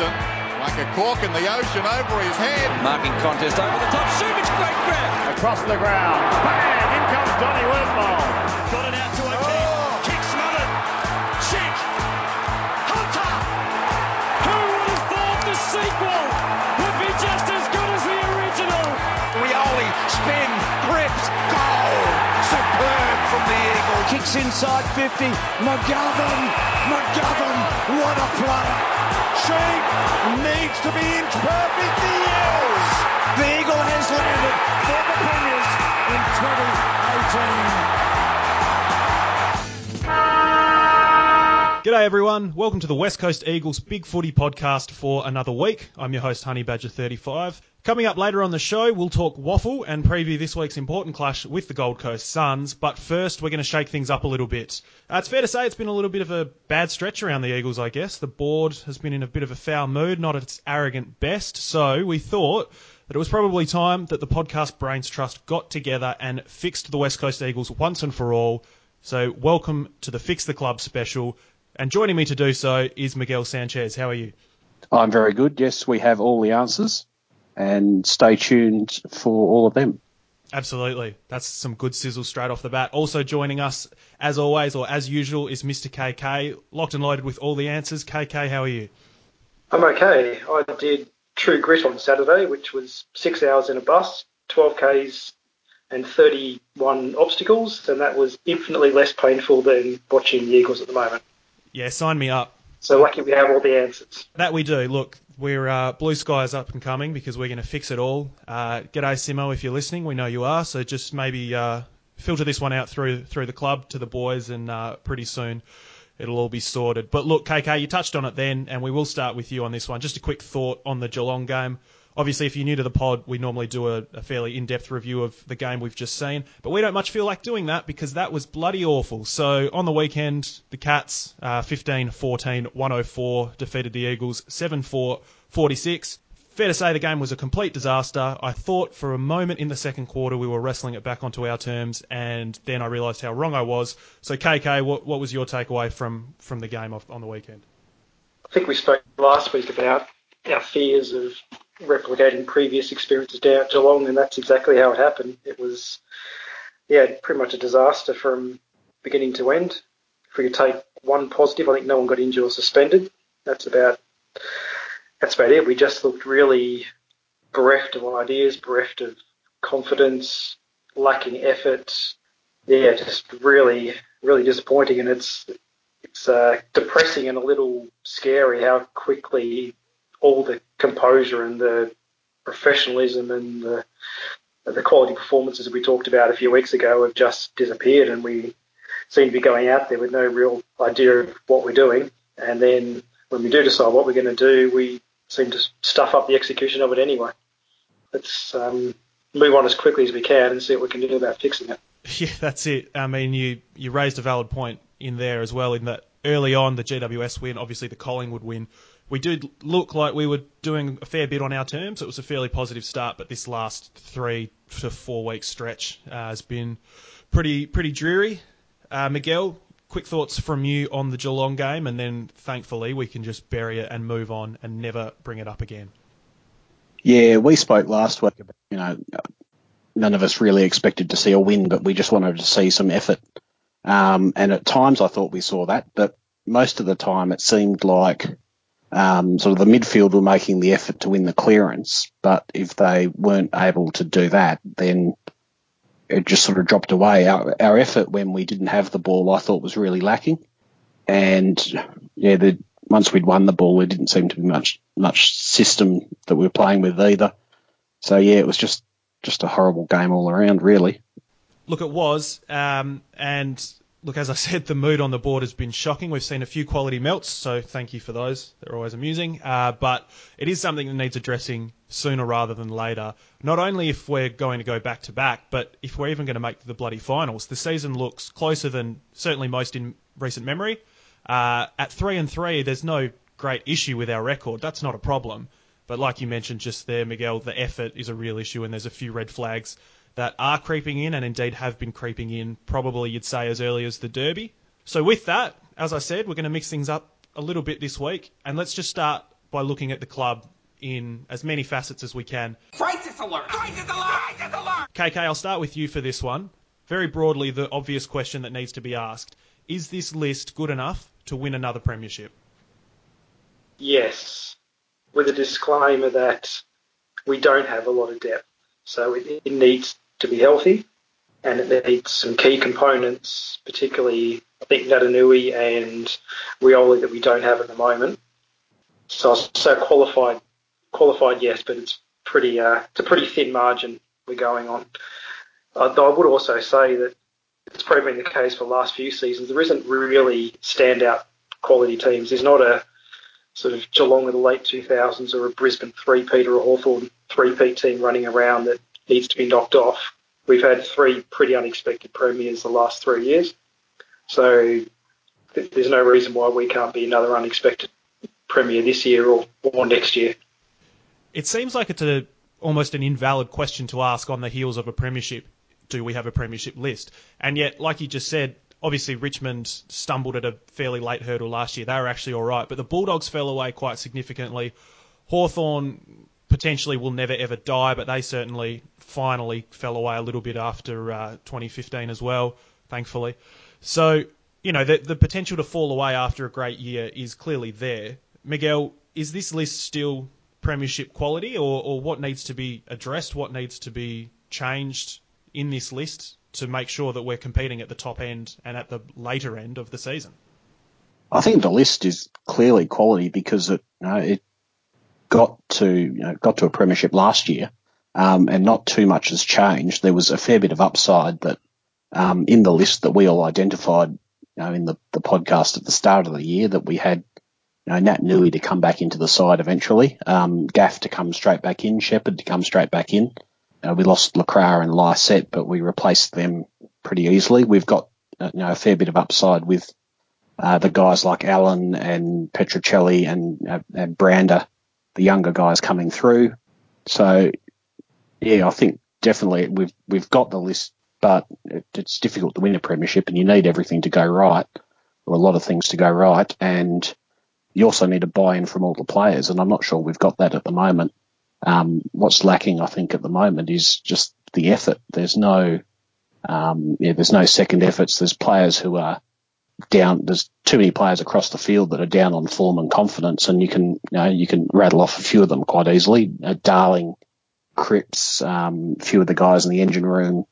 it like a cork in the ocean over his head. Marking contest over the top. Subic, great grab. Across the ground. Bang! In comes Johnny Woodball. Got it out to O'Keefe. Oh. Kick smothered. Chick. Hunter. Who would have thought the sequel would be just as good as the original? Rioli, spin, grips, goal. Superb from the Eagles. Kicks inside 50. McGovern. McGovern. What a player. Sheed needs to be inch perfect. He. The Eagle has landed For the Premiers in 2018. G'day everyone, welcome to the West Coast Eagles Big Footy podcast for another week. I'm your host Honey Badger 35. Coming up later on the show, we'll talk WAFL and preview this week's important clash with the Gold Coast Suns. But first, we're going to shake things up a little bit. Uh, it's fair to say it's been a little bit of a bad stretch around the Eagles, I guess. The board has been in a bit of a foul mood, not at its arrogant best. So we thought that it was probably time that the podcast Brains Trust got together and fixed the West Coast Eagles once and for all. So welcome to the Fix the Club special. And joining me to do so is Miguel Sanchez. How are you? I'm very good. Yes, we have all the answers, and stay tuned for all of them. Absolutely. That's some good sizzle straight off the bat. Also joining us, as always, or as usual, is Mr. KK, locked and loaded with all the answers. KK, how are you? I'm okay. I did True Grit on Saturday, which was six hours in a bus, 12 Ks and 31 obstacles, and that was infinitely less painful than watching the Eagles at the moment. Yeah, sign me up. So lucky we have all the answers. That we do. Look, we're uh, blue skies up and coming because we're going to fix it all. Uh, g'day Simo, if you're listening, we know you are. So just maybe uh, filter this one out through through the club to the boys, and uh, pretty soon it'll all be sorted. But look, KK, you touched on it then, and we will start with you on this one. Just a quick thought on the Geelong game. Obviously, if you're new to the pod, we normally do a, a fairly in-depth review of the game we've just seen, but we don't much feel like doing that because that was bloody awful. So on the weekend, the Cats, uh, 15-14, 104, defeated the Eagles 7-4, 46. Fair to say the game was a complete disaster. I thought for a moment in the second quarter we were wrestling it back onto our terms, and then I realised how wrong I was. So KK, what, what was your takeaway from, from the game on the weekend? I think we spoke last week about our fears of replicating previous experiences down at Geelong, and that's exactly how it happened. It was, yeah, pretty much a disaster from beginning to end. If we could take one positive, I think no one got injured or suspended. That's about that's about it. We just looked really bereft of ideas, bereft of confidence, lacking effort. Yeah, just really, really disappointing, and it's it's uh, depressing and a little scary how quickly all the composure and the professionalism and the, the quality performances that we talked about a few weeks ago have just disappeared, and we seem to be going out there with no real idea of what we're doing. And then when we do decide what we're going to do, we seem to stuff up the execution of it anyway. Let's um, move on as quickly as we can and see what we can do about fixing it. Yeah, that's it. I mean, you, you raised a valid point in there as well, in that early on the GWS win, obviously the Collingwood win, we did look like we were doing a fair bit on our terms. It was a fairly positive start, but this last three to four week stretch uh, has been pretty pretty dreary. Uh, Miguel, quick thoughts from you on the Geelong game, and then thankfully we can just bury it and move on and never bring it up again. Yeah, we spoke last week about, you know, none of us really expected to see a win, but we just wanted to see some effort. Um, and at times I thought we saw that, but most of the time it seemed like um, sort of the midfield were making the effort to win the clearance, but if they weren't able to do that, then it just sort of dropped away. Our, our effort when we didn't have the ball, I thought, was really lacking. And yeah, the, once we'd won the ball, there didn't seem to be much much system that we were playing with either. So yeah, it was just just a horrible game all around, really. Look, it was, um, and look, as I said, the mood on the board has been shocking. We've seen a few quality melts, so thank you for those. They're always amusing. Uh, but it is something that needs addressing sooner rather than later. Not only if we're going to go back to back, but if we're even going to make the bloody finals. The season looks closer than certainly most in recent memory. Uh, at three and three, there's no great issue with our record. That's not a problem. But like you mentioned just there, Miguel, the effort is a real issue, and there's a few red flags that are creeping in and indeed have been creeping in, probably you'd say as early as the Derby. So with that, as I said, we're going to mix things up a little bit this week, and let's just start by looking at the club in as many facets as we can. Crisis alert! Crisis alert! Crisis alert! KK, I'll start with you for this one. Very broadly, the obvious question that needs to be asked is this list good enough to win another premiership? Yes, with a disclaimer that we don't have a lot of depth. So it, it needs to be healthy and it needs some key components, particularly I think Naitanui and Rioli that we don't have at the moment. So so qualified, qualified yes, but it's pretty uh, it's a pretty thin margin we're going on. Uh, I would also say that it's probably been the case for the last few seasons. There isn't really standout quality teams. There's not a sort of Geelong of the late 2000s or a Brisbane three-peat or a Hawthorn three-peat team running around that needs to be knocked off. We've had three pretty unexpected premiers the last three years. So th- there's no reason why we can't be another unexpected premier this year or, or next year. It seems like it's a almost an invalid question to ask on the heels of a premiership. Do we have a premiership list? And yet, like you just said, obviously Richmond stumbled at a fairly late hurdle last year. They were actually all right, but the Bulldogs fell away quite significantly. Hawthorn potentially will never ever die, but they certainly finally fell away a little bit after uh, 2015 as well, thankfully. So, you know, the, the potential to fall away after a great year is clearly there. Miguel, is this list still premiership quality, or, or what needs to be addressed? What needs to be changed in this list to make sure that we're competing at the top end and at the later end of the season? I think the list is clearly quality because it you know, it got to you know, got to a premiership last year, um, and not too much has changed. There was a fair bit of upside that um, in the list that we all identified you know, in the, the podcast at the start of the year that we had you know, Naitanui to come back into the side eventually, um, Gaff to come straight back in, Sheppard to come straight back in. Uh, we lost LeCras and Lycett, but we replaced them pretty easily. We've got uh, you know, a fair bit of upside with uh, the guys like Allen and Petruccelle and, uh, and Brander, the younger guys coming through. So, yeah, I think definitely we've we've got the list, but it, it's difficult to win a premiership, and you need everything to go right, or a lot of things to go right, and you also need a buy-in from all the players, and I'm not sure we've got that at the moment. Um, what's lacking, I think, at the moment is just the effort. There's no, um, yeah, there's no second efforts. There's players who are down. There's too many players across the field that are down on form and confidence, and you can, you know, you can rattle off a few of them quite easily. Uh, Darling, Cripps, um, a few of the guys in the engine room.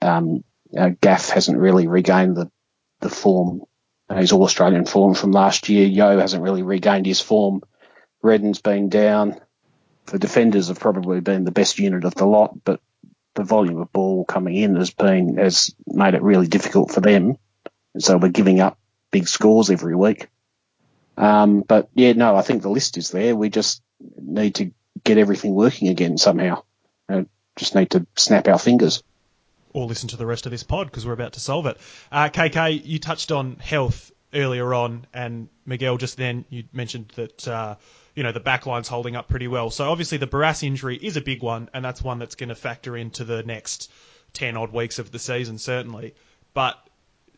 Um, uh, Gaff hasn't really regained the the form, his All Australian form from last year. Yeo hasn't really regained his form. Redden's been down. The defenders have probably been the best unit of the lot, but the volume of ball coming in has been has made it really difficult for them. So we're giving up big scores every week. Um, but yeah, no, I think the list is there. We just need to get everything working again somehow. Uh, just need to snap our fingers. Or listen to the rest of this pod because we're about to solve it. Uh, KK, you touched on health earlier on, and Miguel just then you mentioned that uh, you know the backline's holding up pretty well. So obviously the Barrass injury is a big one, and that's one that's going to factor into the next ten odd weeks of the season certainly. But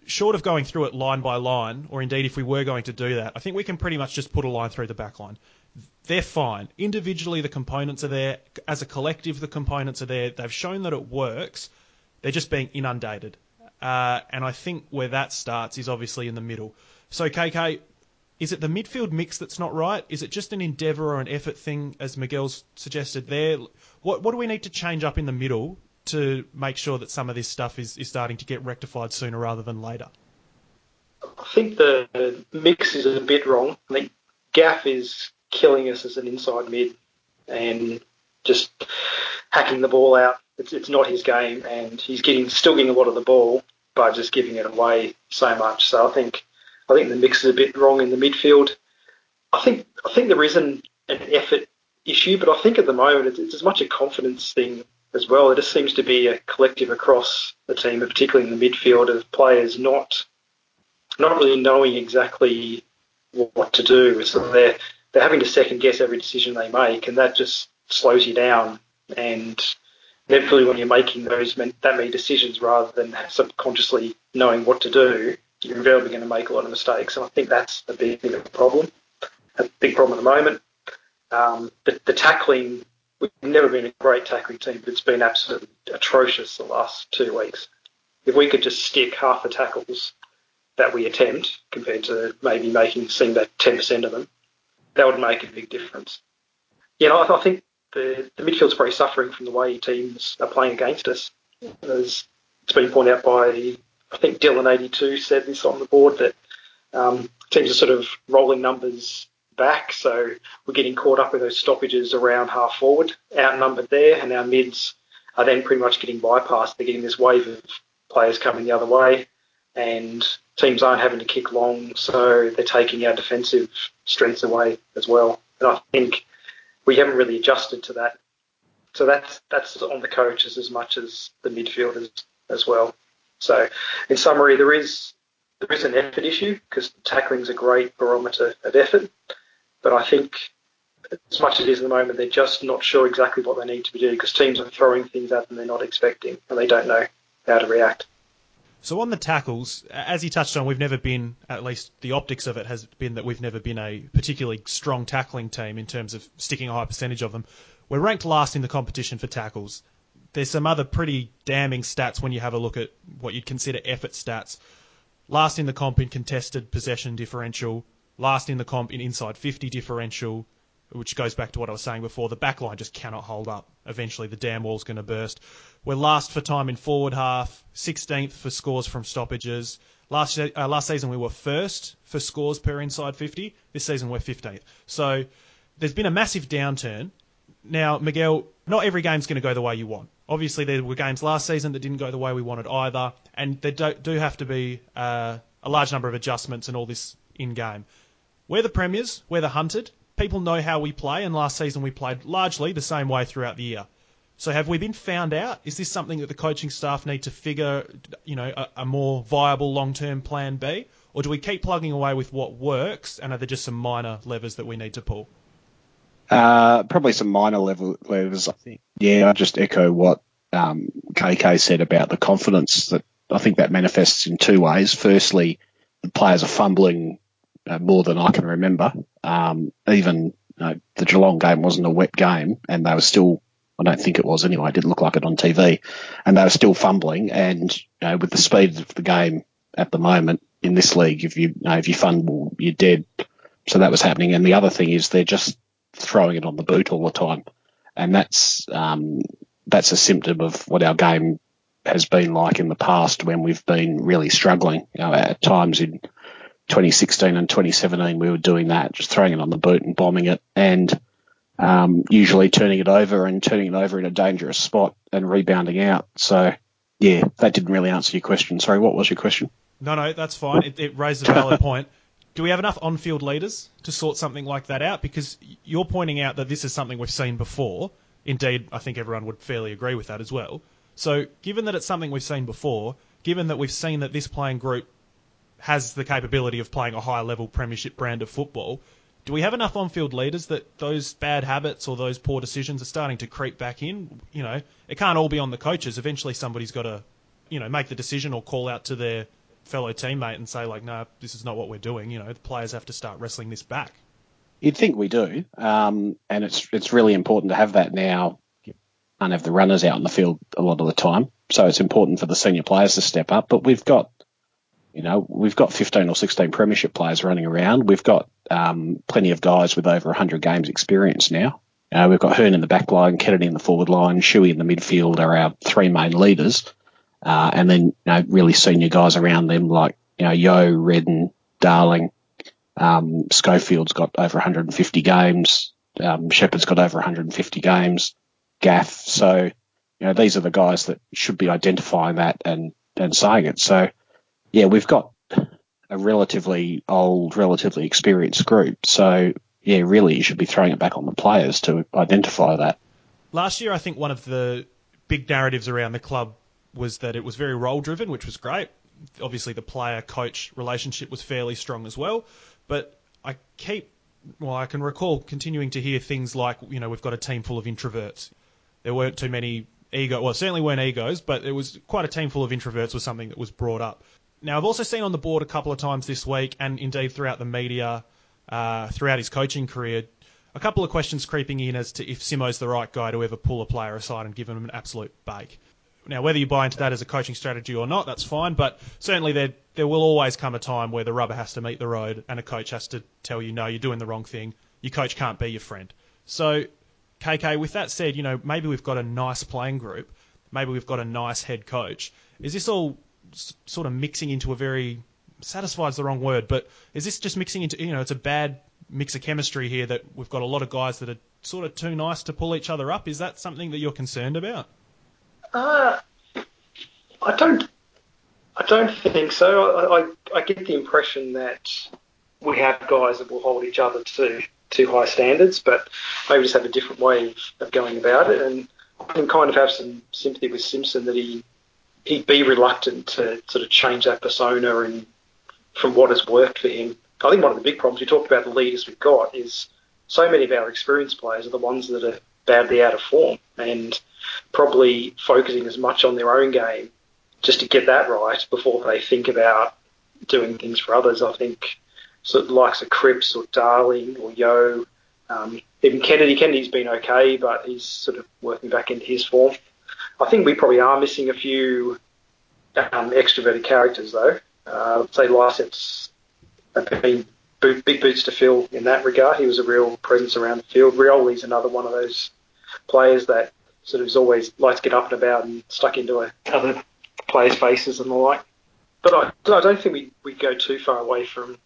short of going through it line by line, or indeed if we were going to do that, I think we can pretty much just put a line through the back line. They're fine. Individually, the components are there. As a collective, the components are there. They've shown that it works. They're just being inundated. Uh, and I think where that starts is obviously in the middle. So, KK, is it the midfield mix that's not right? Is it just an endeavour or an effort thing, as Miguel's suggested there? What, what do we need to change up in the middle to make sure that some of this stuff is, is starting to get rectified sooner rather than later? I think the mix is a bit wrong. I think Gaff is killing us as an inside mid and just hacking the ball out. It's, it's not his game, and he's getting still getting a lot of the ball, by just giving it away so much. So I think I think the mix is a bit wrong in the midfield. I think I think there is an, an effort issue, but I think at the moment it's, it's as much a confidence thing as well. It just seems to be a collective across the team, particularly in the midfield, of players not not really knowing exactly what to do. So they're they're having to second guess every decision they make, and that just slows you down. And inevitably, when you're making those that many decisions rather than subconsciously knowing what to do, you're invariably going to make a lot of mistakes. And I think that's a big, big problem. a big problem at the moment. Um, the, the tackling, we've never been a great tackling team, but it's been absolutely atrocious the last two weeks. If we could just stick half the tackles that we attempt compared to maybe making seem that 10% of them, that would make a big difference. You know, I, I think the, the midfield's probably suffering from the way teams are playing against us. As it's been pointed out by, I think Dylan82 said this on the board that um, teams are sort of rolling numbers back, so we're getting caught up with those stoppages around half forward, outnumbered there, and our mids are then pretty much getting bypassed. They're getting this wave of players coming the other way, and teams aren't having to kick long, so they're taking our defensive strengths away as well. And I think we haven't really adjusted to that. So that's that's on the coaches as much as the midfielders as well. So in summary, there is there is an effort issue because tackling is a great barometer of effort, but I think as much as it is at the moment, they're just not sure exactly what they need to be doing because teams are throwing things at them they're not expecting and they don't know how to react. So on the tackles, as you touched on, we've never been, at least the optics of it has been that we've never been a particularly strong tackling team in terms of sticking a high percentage of them. We're ranked last in the competition for tackles. There's some other pretty damning stats when you have a look at what you'd consider effort stats. Last in the comp in contested possession differential, last in the comp in inside 50 differential, which goes back to what I was saying before. The back line just cannot hold up. Eventually, the dam wall's going to burst. We're last for time in forward half, 16th for scores from stoppages. Last uh, last season we were first for scores per inside 50. This season we're 15th. So there's been a massive downturn. Now, Miguel, not every game's going to go the way you want. Obviously, there were games last season that didn't go the way we wanted either, and there do, do have to be uh, a large number of adjustments and all this in game. We're the premiers. We're the hunted people know how we play, and last season we played largely the same way throughout the year. So have we been found out? Is this something that the coaching staff need to figure, you know, a, a more viable long-term plan B, or do we keep plugging away with what works, and are there just some minor levers that we need to pull? Uh, probably some minor level levers. I think. Yeah, I just echo what um, KK said about the confidence that I think that manifests in two ways. Firstly, the players are fumbling uh, more than I can remember. Um, even you know, the Geelong game wasn't a wet game, and they were still. I don't think it was anyway. It didn't look like it on TV, and they were still fumbling. And you know, with the speed of the game at the moment in this league, if you, you know, if you fumble, you're dead. So that was happening. And the other thing is they're just throwing it on the boot all the time, and that's um, that's a symptom of what our game has been like in the past when we've been really struggling. You know, at times in 2016 and 2017, we were doing that, just throwing it on the boot and bombing it, and um, usually turning it over and turning it over in a dangerous spot and rebounding out. So, yeah, that didn't really answer your question. Sorry, what was your question? No, no, that's fine. It, it raised a valid point. Do we have enough on-field leaders to sort something like that out? Because you're pointing out that this is something we've seen before. Indeed, I think everyone would fairly agree with that as well. So, given that it's something we've seen before, given that we've seen that this playing group has the capability of playing a high level premiership brand of football. Do we have enough on field leaders that those bad habits or those poor decisions are starting to creep back in? You know, it can't all be on the coaches. Eventually, somebody's got to, you know, make the decision or call out to their fellow teammate and say like, no, this is not what we're doing. You know, the players have to start wrestling this back. You'd think we do, um, and it's it's really important to have that now. And have the runners out in the field a lot of the time, so it's important for the senior players to step up. But we've got you know, we've got 15 or 16 premiership players running around. We've got um, plenty of guys with over 100 games experience now. Uh, we've got Hurn in the back line, Kennedy in the forward line, Shuey in the midfield are our three main leaders. Uh, and then, you know, really senior guys around them like, you know, Yeo, Redden, Darling, um, Schofield's got over 150 games. Um, Sheppard's got over 150 games. Gaff. So, you know, these are the guys that should be identifying that and, and saying it. So, yeah, we've got a relatively old, relatively experienced group. So, yeah, really, you should be throwing it back on the players to identify that. Last year, I think one of the big narratives around the club was that it was very role driven, which was great. Obviously, the player coach relationship was fairly strong as well. But I keep, well, I can recall continuing to hear things like, you know, we've got a team full of introverts. There weren't too many ego, well, certainly weren't egos, but it was quite a team full of introverts was something that was brought up. Now, I've also seen on the board a couple of times this week, and indeed throughout the media, uh, throughout his coaching career. A couple of questions creeping in as to if Simo's the right guy to ever pull a player aside and give him an absolute bake. Now, whether you buy into that as a coaching strategy or not, that's fine. But certainly there there will always come a time where the rubber has to meet the road, and a coach has to tell you, no, you're doing the wrong thing. Your coach can't be your friend. So, KK, with that said, you know maybe we've got a nice playing group, maybe we've got a nice head coach. Is this all sort of mixing into a very satisfied is the wrong word, but is this just mixing into you know it's a bad mix of chemistry here that we've got a lot of guys that are sort of too nice to pull each other up? Is that something that you're concerned about? Uh, I don't. I don't think so. I, I, I get the impression that we have guys that will hold each other to to high standards, but maybe just have a different way of, of going about it. And I can kind of have some sympathy with Simpson that he he'd be reluctant to sort of change that persona and from what has worked for him. I think one of the big problems we talked about the leaders we've got is so many of our experienced players are the ones that are badly out of form and probably focusing as much on their own game just to get that right before they think about doing things for others. I think sort of likes of Cripps or Darling or Yeo, um, even Kennedy. Kennedy's been okay, but he's sort of working back into his form. I think we probably are missing a few um, extroverted characters though. Uh, say Lycett's been big boots to fill in that regard. He was a real presence around the field. Rioli's another one of those players that sort of is always likes to get up and about and stuck into a, other players' faces and the like. But I, I don't think we, we go too far away from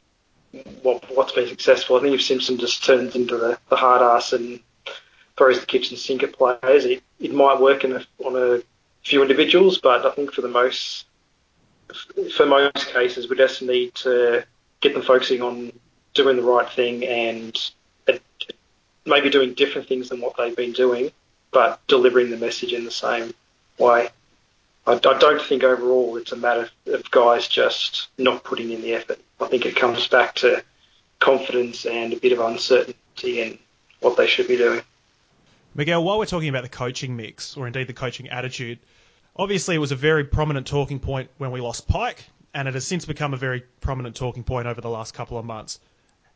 what, what's been successful. I think if Simpson just turns into the, the hard ass and throws the kitchen sink at players, it, it might work a, on a few individuals, but I think for the most for most cases, we just need to get them focusing on doing the right thing and maybe doing different things than what they've been doing, but delivering the message in the same way. I don't think overall it's a matter of guys just not putting in the effort. I think it comes back to confidence and a bit of uncertainty in what they should be doing. Miguel, while we're talking about the coaching mix, or indeed the coaching attitude, obviously it was a very prominent talking point when we lost Pike, and it has since become a very prominent talking point over the last couple of months.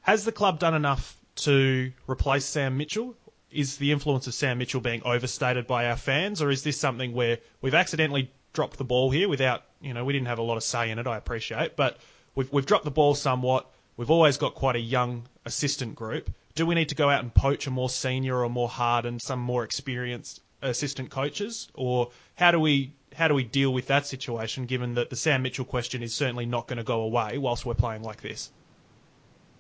Has the club done enough to replace Sam Mitchell? Is the influence of Sam Mitchell being overstated by our fans, or is this something where we've accidentally dropped the ball here without, you know, we didn't have a lot of say in it, I appreciate, but we've, we've dropped the ball somewhat. We've always got quite a young assistant group. Do we need to go out and poach a more senior or more hardened, some more experienced assistant coaches, or how do we how do we deal with that situation? Given that the Sam Mitchell question is certainly not going to go away whilst we're playing like this.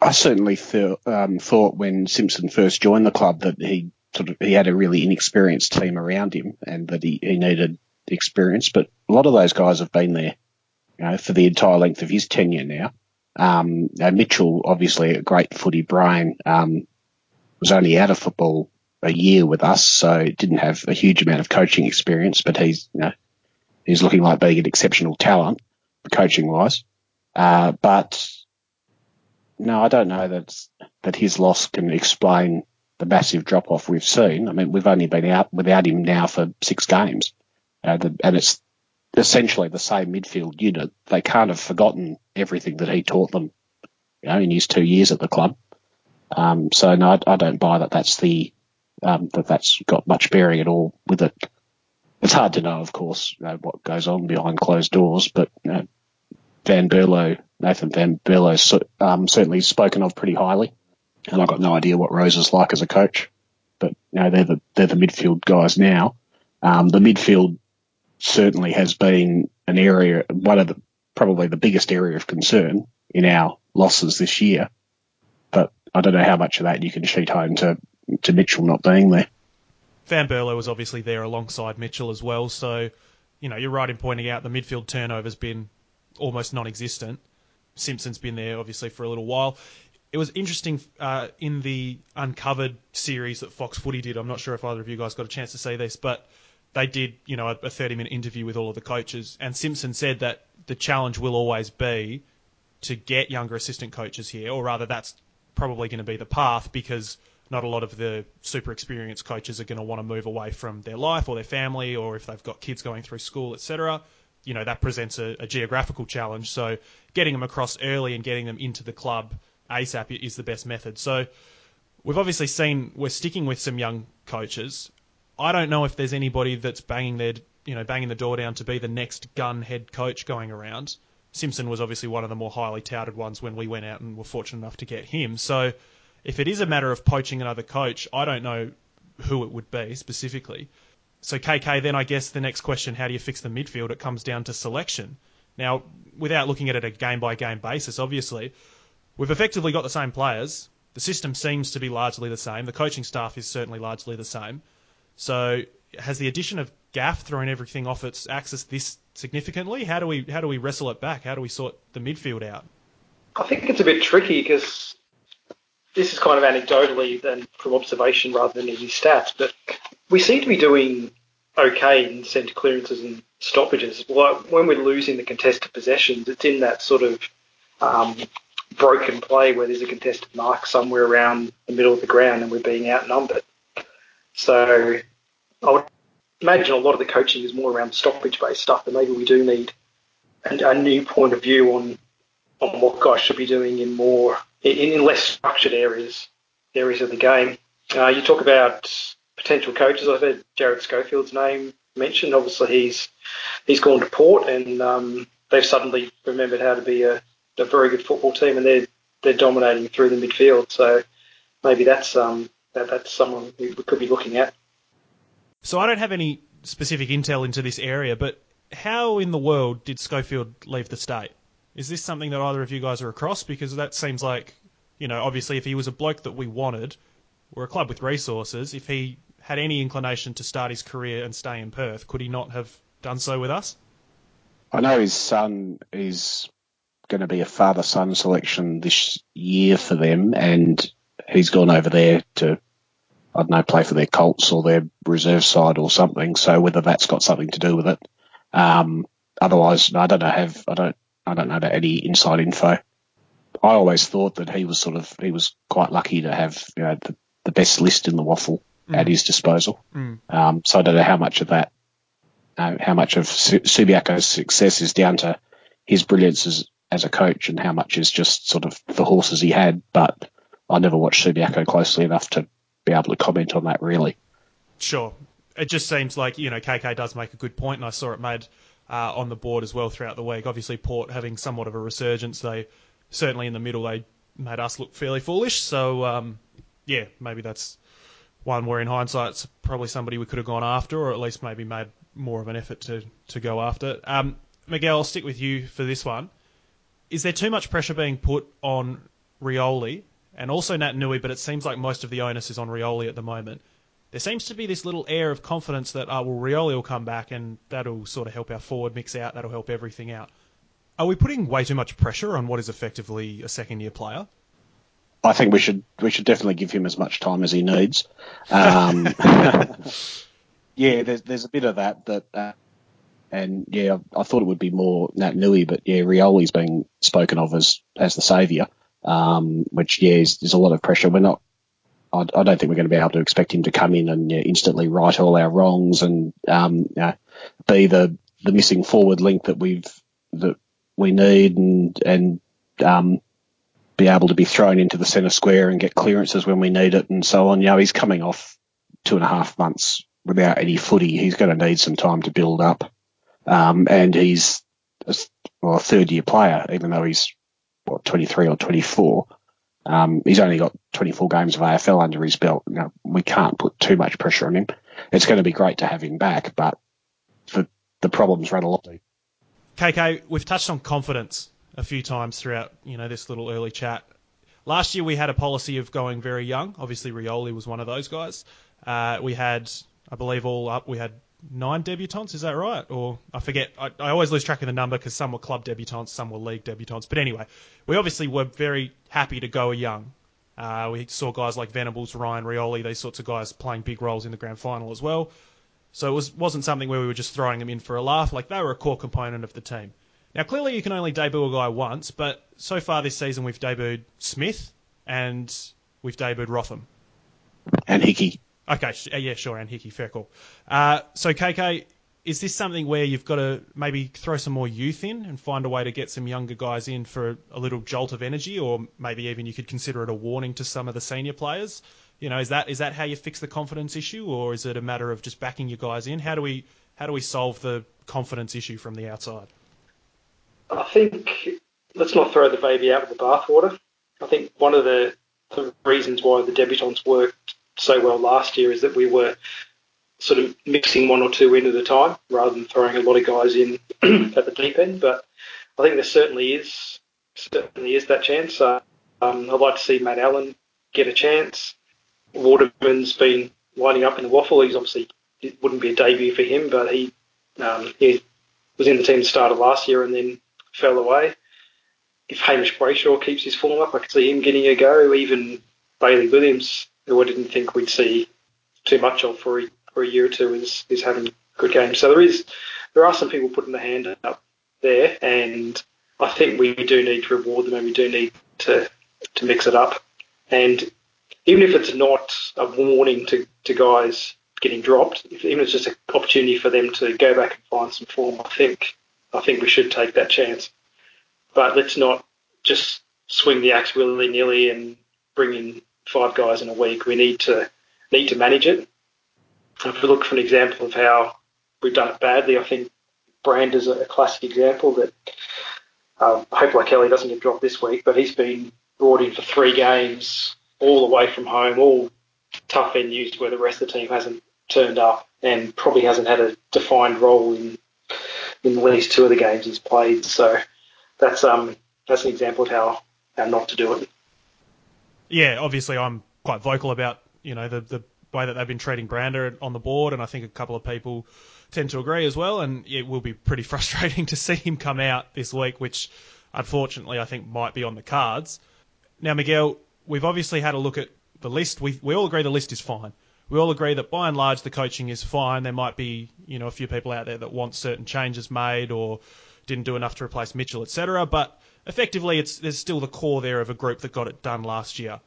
I certainly um, thought when Simpson first joined the club that he sort of he had a really inexperienced team around him and that he, he needed experience. But a lot of those guys have been there, you know, for the entire length of his tenure now. Um, Mitchell, obviously a great footy brain, um, was only out of football a year with us, so didn't have a huge amount of coaching experience, but he's, you know, he's looking like being an exceptional talent, coaching wise. Uh, but no, I don't know that that his loss can explain the massive drop off we've seen. I mean, we've only been out without him now for six games, uh, the, and it's essentially the same midfield unit. They can't have forgotten everything that he taught them, you know, in his two years at the club. Um, so no, I, I, don't buy that. That's the um, that that's got much bearing at all with it. It's hard to know, of course, you know, what goes on behind closed doors, but you know, Van Berlo, Nathan Van Berlo, um, certainly spoken of pretty highly, and I've got no idea what Rose is like as a coach, but you know, they're the they're the midfield guys now. Um, the midfield certainly has been an area, one of the probably the biggest area of concern in our losses this year. But I don't know how much of that you can sheet home to to Mitchell not being there. Van Berlo was obviously there alongside Mitchell as well, so you know you're right in pointing out the midfield turnover's been almost non-existent. Simpson's been there obviously for a little while. It was interesting uh, in the uncovered series that Fox Footy did. I'm not sure if either of you guys got a chance to see this, but they did, you know, a 30 minute interview with all of the coaches, and Simpson said that the challenge will always be to get younger assistant coaches here, or rather, that's probably going to be the path because not a lot of the super experienced coaches are going to want to move away from their life or their family, or if they've got kids going through school, etc. You know, that presents a, a geographical challenge. So getting them across early and getting them into the club ASAP is the best method. So we've obviously seen we're sticking with some young coaches. I don't know if there's anybody that's banging their you know banging the door down to be the next gun head coach going around. Simpson was obviously one of the more highly touted ones when we went out and were fortunate enough to get him. So if it is a matter of poaching another coach, I don't know who it would be specifically. So KK, then I guess the next question, how do you fix the midfield? It comes down to selection. Now, without looking at it a game by game basis, obviously, we've effectively got the same players. The system seems to be largely the same. The coaching staff is certainly largely the same. So has the addition of Gaff thrown everything off its axis this significantly? How do we how do we wrestle it back? How do we sort the midfield out? I think it's a bit tricky because this is kind of anecdotally and from observation rather than any stats, but we seem to be doing okay in centre clearances and stoppages. When we're losing the contested possessions, it's in that sort of um, broken play where there's a contested mark somewhere around the middle of the ground and we're being outnumbered. So I would imagine a lot of the coaching is more around stoppage based stuff, and maybe we do need a, a new point of view on on what guys should be doing in more in, in less structured areas areas of the game. Uh, you talk about potential coaches. I've heard Jarrad Schofield's name mentioned. Obviously, he's he's gone to Port, and um, they've suddenly remembered how to be a, a very good football team, and they're they're dominating through the midfield. So maybe that's um that, that's someone we could be looking at. So I don't have any specific intel into this area, but how in the world did Schofield leave the state? Is this something that either of you guys are across? Because that seems like, you know, obviously if he was a bloke that we wanted, we're a club with resources. If he had any inclination to start his career and stay in Perth, could he not have done so with us? I know his son is going to be a father-son selection this year for them, and he's gone over there to I don't know, play for their Colts or their reserve side or something. So whether that's got something to do with it. Um, otherwise, I don't know. Have I don't I don't know any inside info. I always thought that he was sort of he was quite lucky to have you know the, the best list in the WAFL mm. at his disposal. Mm. Um, so I don't know how much of that, uh, how much of Subiaco's success is down to his brilliance as, as a coach and how much is just sort of the horses he had. But I never watched Subiaco closely enough to be able to comment on that really. Sure. It just seems like, you know, KK does make a good point, and I saw it made uh, on the board as well throughout the week. Obviously, Port having somewhat of a resurgence, they certainly in the middle, they made us look fairly foolish. So, um, yeah, maybe that's one where in hindsight, it's probably somebody we could have gone after, or at least maybe made more of an effort to, to go after. Um, Miguel, I'll stick with you for this one. Is there too much pressure being put on Rioli and also Naitanui, but it seems like most of the onus is on Rioli at the moment. There seems to be this little air of confidence that, oh, well, Rioli will come back and that'll sort of help our forward mix out, that'll help everything out. Are we putting way too much pressure on what is effectively a second year player? I think we should we should definitely give him as much time as he needs. Um, yeah, there's there's a bit of that that, uh, and yeah, I, I, thought it would be more Naitanui, but yeah, Rioli's being spoken of as as the saviour um, which yeah, is, there's a lot of pressure. We're not. I, don't think we're going to be able to expect him to come in and yeah, instantly right all our wrongs and um, be the the missing forward link that we've that we need and and um, be able to be thrown into the centre square and get clearances when we need it and so on. You know, he's coming off two and a half months without any footy. He's going to need some time to build up. Um, and he's a, well, a third year player, even though he's what 23 or 24. Um, he's only got 24 games of AFL under his belt. We can't put too much pressure on him. It's going to be great to have him back, but the, the problems run a lot deep. KK, we've touched on confidence a few times throughout, you know, this little early chat. Last year we had a policy of going very young. Obviously, Rioli was one of those guys. Uh, we had, I believe, all up, we had nine debutants. Is that right? Or I forget. I, I always lose track of the number because some were club debutants, some were league debutants. But anyway, we obviously were very happy to go a young. Uh, we saw guys like Venables, Ryan Rioli, these sorts of guys playing big roles in the grand final as well. So it was, wasn't something where we were just throwing them in for a laugh. Like they were a core component of the team. Now, clearly you can only debut a guy once, but so far this season we've debuted Smith and we've debuted Rotham. And Hickey. Okay, yeah, sure, and Hickey, fair call. Uh, so KK, is this something where you've got to maybe throw some more youth in and find a way to get some younger guys in for a little jolt of energy, or maybe even you could consider it a warning to some of the senior players? You know, is that is that how you fix the confidence issue, or is it a matter of just backing your guys in? How do we how do we solve the confidence issue from the outside? I think let's not throw the baby out with the bathwater. I think one of the, the reasons why the debutants worked so well last year is that we were sort of mixing one or two in at a time rather than throwing a lot of guys in at the deep end. But I think there certainly is certainly is that chance. Uh, um, I'd like to see Matt Allen get a chance. Waterman's been lining up in the WAFL. He's obviously it wouldn't be a debut for him, but he um, he was in the team that started last year and then fell away. If Hamish Brayshaw keeps his form up, I could see him getting a go. Even Bailey Williams, who I didn't think we'd see too much of for a, for a year or two, is is having good games. So there is there are some people putting the hand up there, and I think we do need to reward them, and we do need to to mix it up. And even if it's not a warning to, to guys getting dropped, if, even if it's just an opportunity for them to go back and find some form, I think I think we should take that chance. But let's not just swing the axe willy nilly and bring in five guys in a week. We need to need to manage it. If we look for an example of how we've done it badly, I think Brand is a classic example that um, I hope like Kelly doesn't get dropped this week, but he's been brought in for three games, all away from home, all tough venues where the rest of the team hasn't turned up and probably hasn't had a defined role in in at least two of the games he's played. So that's um that's an example of how how not to do it. Yeah, obviously I'm quite vocal about you know the the way that they've been treating Brander on the board, and I think a couple of people tend to agree as well. And it will be pretty frustrating to see him come out this week, which unfortunately I think might be on the cards. Now, Miguel, we've obviously had a look at the list. We we all agree the list is fine. We all agree that by and large the coaching is fine. There might be you know a few people out there that want certain changes made or didn't do enough to replace Mitchell, etc. But effectively, it's there's still the core there of a group that got it done last year.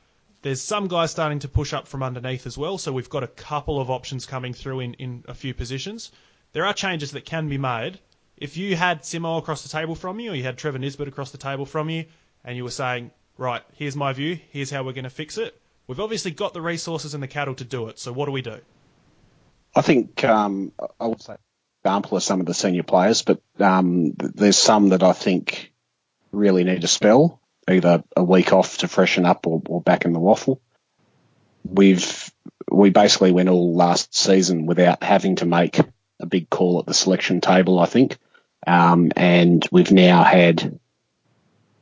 There's some guys starting to push up from underneath as well, so we've got a couple of options coming through in, in a few positions. There are changes that can be made. If you had Simo across the table from you, or you had Trevor Nisbett across the table from you, and you were saying, right, here's my view, here's how we're going to fix it, we've obviously got the resources and the cattle to do it, so what do we do? I think um, I would say example of some of the senior players, but um, there's some that I think really need a spell, either a week off to freshen up or, or back in the WAFL. We've we basically went all last season without having to make a big call at the selection table, I think, um, and we've now had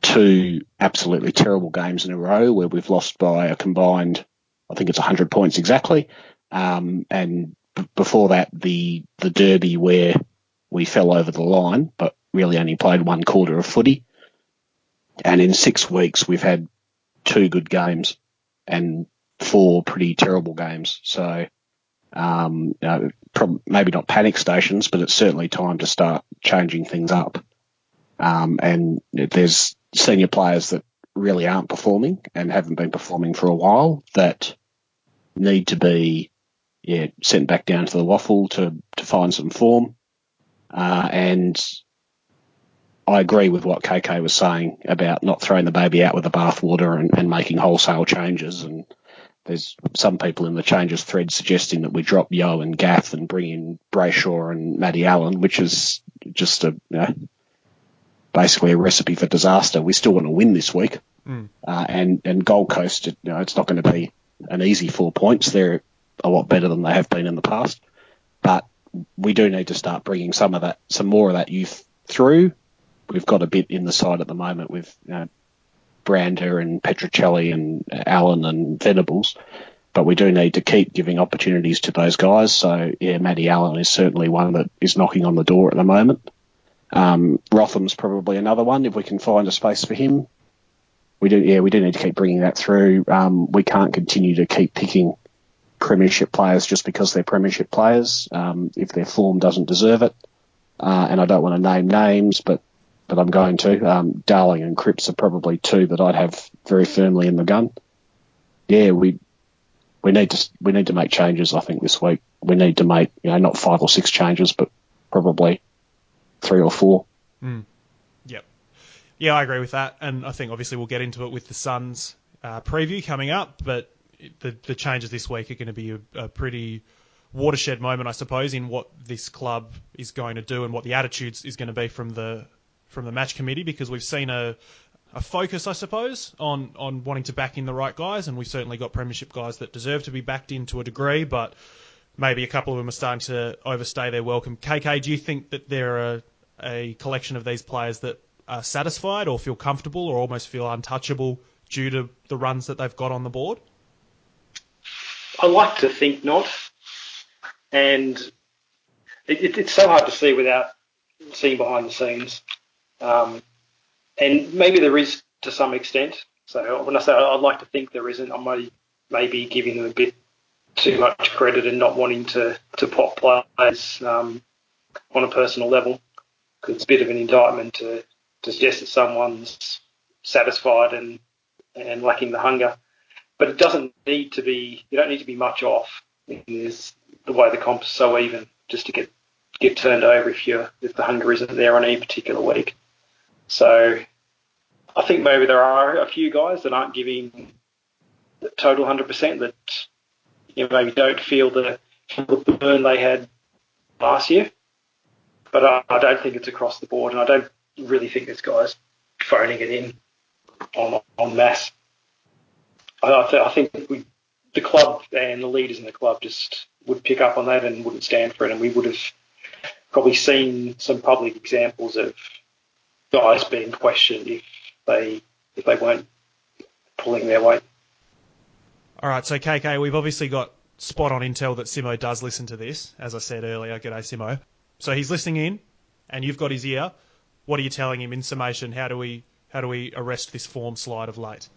two absolutely terrible games in a row where we've lost by a combined, I think it's 100 points exactly, um, and b- before that the the derby where we fell over the line, but really only played one quarter of footy. And in six weeks, we've had two good games and four pretty terrible games. So, um, you know, prob- maybe not panic stations, but it's certainly time to start changing things up. Um, and there's senior players that really aren't performing and haven't been performing for a while that need to be yeah sent back down to the WAFL to to find some form. Uh, and I agree with what KK was saying about not throwing the baby out with the bathwater and, and making wholesale changes. And there's some people in the changes thread suggesting that we drop Yeo and Gaff and bring in Brayshaw and Matty Allen, which is just a you know, basically a recipe for disaster. We still want to win this week, mm. uh, and and Gold Coast, you know, it's not going to be an easy four points. They're a lot better than they have been in the past, but we do need to start bringing some of that, some more of that youth through. We've got a bit in the side at the moment with you know, Brander and Petruccelle and Allen and Venables, but we do need to keep giving opportunities to those guys. So yeah, Matty Allen is certainly one that is knocking on the door at the moment. Um, Rotham's probably another one if we can find a space for him. We do, yeah, we do need to keep bringing that through. Um, we can't continue to keep picking premiership players just because they're premiership players um, if their form doesn't deserve it. Uh, and I don't want to name names, but but I'm going to. Um, Darling and Cripps are probably two that I'd have very firmly in the gun. Yeah, we we need to we need to make changes. I think this week we need to make you know not five or six changes, but probably three or four. Mm. Yep. Yeah, I agree with that, and I think obviously we'll get into it with the Suns uh, preview coming up, but the the changes this week are going to be a, a pretty watershed moment, I suppose, in what this club is going to do and what the attitudes is going to be from the from the match committee, because we've seen a a focus, I suppose, on on wanting to back in the right guys, and we've certainly got premiership guys that deserve to be backed in to a degree, but maybe a couple of them are starting to overstay their welcome. KK, do you think that there are a collection of these players that are satisfied or feel comfortable or almost feel untouchable due to the runs that they've got on the board? I like to think not, and it, it, it's so hard to see without seeing behind the scenes. Um, and maybe there is to some extent. So when I say I'd like to think there isn't, I might maybe giving them a bit too much credit and not wanting to to pop players um, on a personal level because it's a bit of an indictment to, to suggest that someone's satisfied and and lacking the hunger. But it doesn't need to be. You don't need to be much off. There's the way the comp is so even just to get get turned over if you if the hunger isn't there on any particular week. So I think maybe there are a few guys that aren't giving the total 100% that you know, maybe don't feel the, the burn they had last year. But I, I, don't think it's across the board, and I don't really think this guy's phoning it in on on mass. I, th- I think we, the club and the leaders in the club just would pick up on that and wouldn't stand for it, and we would have probably seen some public examples of guys being questioned if they if they weren't pulling their weight. All right, so KK, we've obviously got spot on intel that Simo does listen to this. As I said earlier, g'day Simo. So he's listening in, and you've got his ear. What are you telling him in summation? How do we how do we arrest this form slide of late?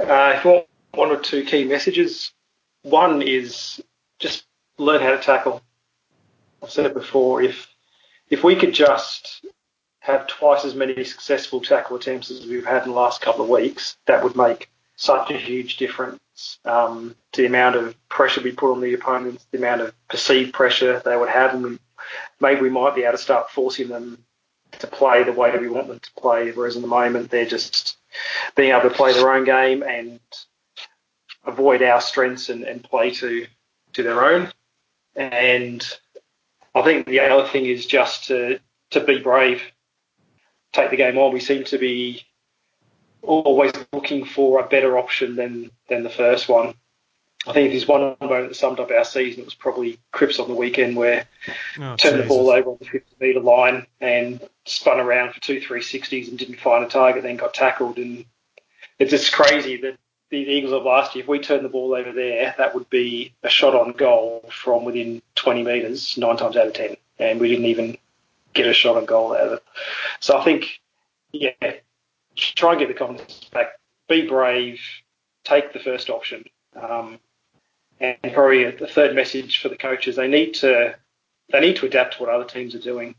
Uh, if you want one or two key messages, one is just learn how to tackle. I've said it before. If if we could just have twice as many successful tackle attempts as we've had in the last couple of weeks, that would make such a huge difference um, to the amount of pressure we put on the opponents, the amount of perceived pressure they would have, and maybe we might be able to start forcing them to play the way we want them to play. Whereas in the moment, they're just being able to play their own game and avoid our strengths and, and play to to their own. And I think the other thing is just to to be brave take the game on. We seem to be always looking for a better option than than the first one. I think if there's one moment that summed up our season, it was probably Cripps on the weekend where oh, turned the ball over on the 50 metre line and spun around for two 360s and didn't find a target, then got tackled. And it's just crazy that the Eagles of last year, if we turned the ball over there, that would be a shot on goal from within 20 metres, nine times out of 10. And we didn't even get a shot on goal out of it. So I think, yeah, try and get the confidence back. Be brave. Take the first option. Um, and probably the third message for the coaches: they need to they need to adapt to what other teams are doing.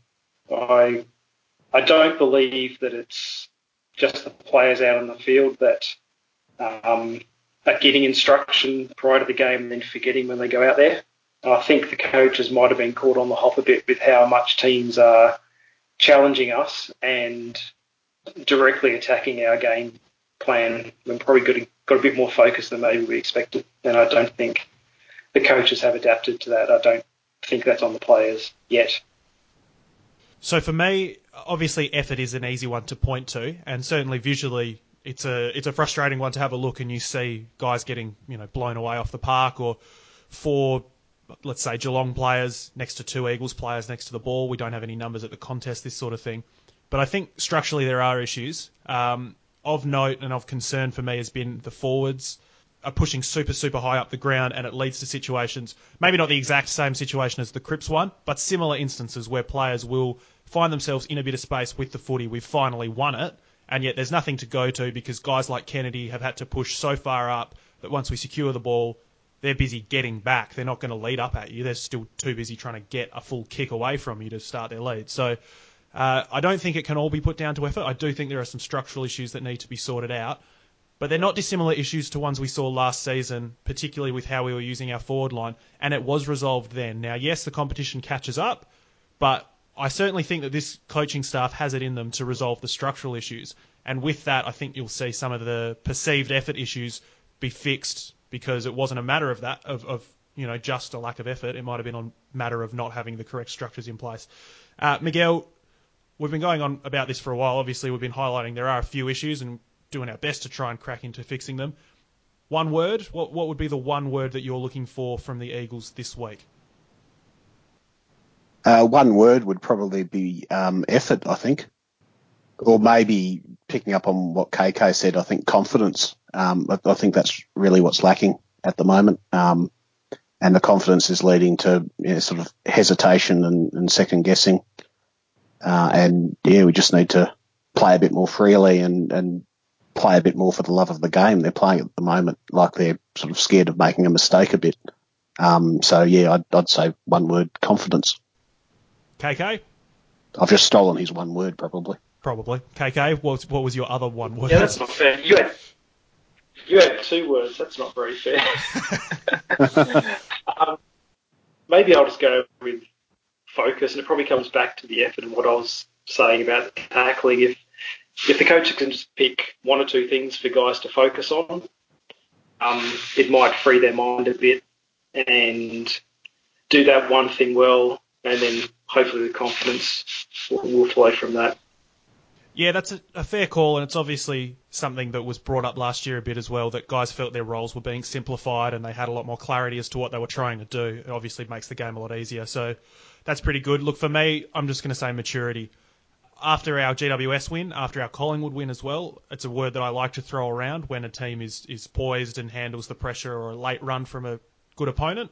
I I don't believe that it's just the players out on the field that um, are getting instruction prior to the game and then forgetting when they go out there. I think the coaches might have been caught on the hop a bit with how much teams are challenging us and directly attacking our game plan. We're probably got a, got a bit more focus than maybe we expected, and I don't think the coaches have adapted to that. I don't think that's on the players yet. So for me, obviously effort is an easy one to point to, and certainly visually it's a it's a frustrating one to have a look and you see guys getting you know blown away off the park or four let's say Geelong players next to two Eagles players next to the ball. We don't have any numbers at the contest, this sort of thing. But I think structurally there are issues. Um, of note and of concern for me has been the forwards are pushing super, super high up the ground, and it leads to situations, maybe not the exact same situation as the Cripps one, but similar instances where players will find themselves in a bit of space with the footy. We've finally won it, and yet there's nothing to go to because guys like Kennedy have had to push so far up that once we secure the ball, they're busy getting back. They're not going to lead up at you. They're still too busy trying to get a full kick away from you to start their lead. So uh, I don't think it can all be put down to effort. I do think there are some structural issues that need to be sorted out. but they're not dissimilar issues to ones we saw last season, particularly with how we were using our forward line, and it was resolved then. Now, yes, the competition catches up, but I certainly think that this coaching staff has it in them to resolve the structural issues. And with that, I think you'll see some of the perceived effort issues be fixed because it wasn't a matter of that, of, of you know, just a lack of effort. It might have been a matter of not having the correct structures in place. Uh, Miguel, we've been going on about this for a while. Obviously, we've been highlighting there are a few issues and doing our best to try and crack into fixing them. One word, what, what would be the one word that you're looking for from the Eagles this week? Uh, one word would probably be um, effort, I think, or maybe picking up on what KK said. I think confidence. Um, I, I, think that's really what's lacking at the moment, um, and the confidence is leading to you know, sort of hesitation and, and second guessing. Uh, and yeah, we just need to play a bit more freely and, and play a bit more for the love of the game. They're playing at the moment like they're sort of scared of making a mistake a bit. Um, so yeah, I'd, I'd say one word: confidence. KK? I've just stolen his one word, probably. Probably. KK, what was, what was your other one word? Yeah, that's not fair. You had, you had two words. That's not very fair. um, maybe I'll just go with focus, and it probably comes back to the effort and what I was saying about tackling. If if the coach can just pick one or two things for guys to focus on, um, it might free their mind a bit and do that one thing well, and then hopefully the confidence will, will flow from that. Yeah, that's a, a, fair call, and it's obviously something that was brought up last year a bit as well. That guys felt their roles were being simplified, and they had a lot more clarity as to what they were trying to do. It obviously makes the game a lot easier, so that's pretty good. Look, for me, I'm just going to say maturity. After our GWS win, after our Collingwood win as well, it's a word that I like to throw around when a team is is poised and handles the pressure or a late run from a good opponent.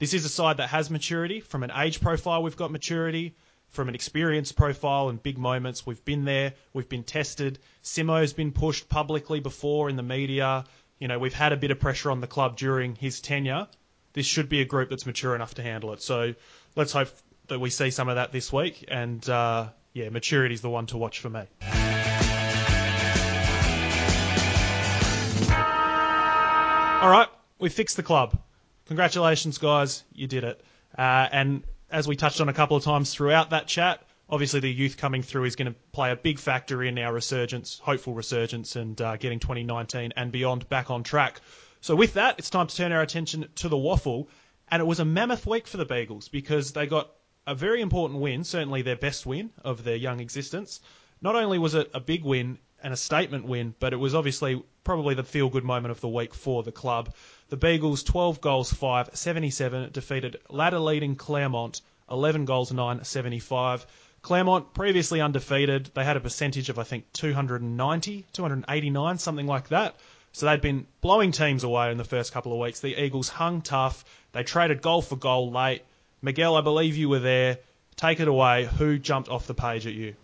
This is a side that has maturity. From an age profile, we've got maturity. From an experience profile and big moments, we've been there. We've been tested. Simo's been pushed publicly before in the media. You know, we've had a bit of pressure on the club during his tenure. This should be a group that's mature enough to handle it. So let's hope that we see some of that this week. And uh, yeah, maturity is the one to watch for me. All right, we fixed the club. Congratulations, guys. You did it. Uh, and as we touched on a couple of times throughout that chat, obviously the youth coming through is going to play a big factor in our resurgence, hopeful resurgence, and uh, getting 2019 and beyond back on track. So with that, it's time to turn our attention to the WAFL, And it was a mammoth week for the Beagles because they got a very important win, certainly their best win of their young existence. Not only was it a big win and a statement win, but it was obviously probably the feel good moment of the week for the club. The Beagles 12 goals 5 77 defeated ladder leading Claremont 11 goals 9 75. Claremont previously undefeated. They had a percentage of I think 290, 289, something like that. So they'd been blowing teams away in the first couple of weeks. The Eagles hung tough. They traded goal for goal late. Miguel, I believe you were there. Take it away. Who jumped off the page at you?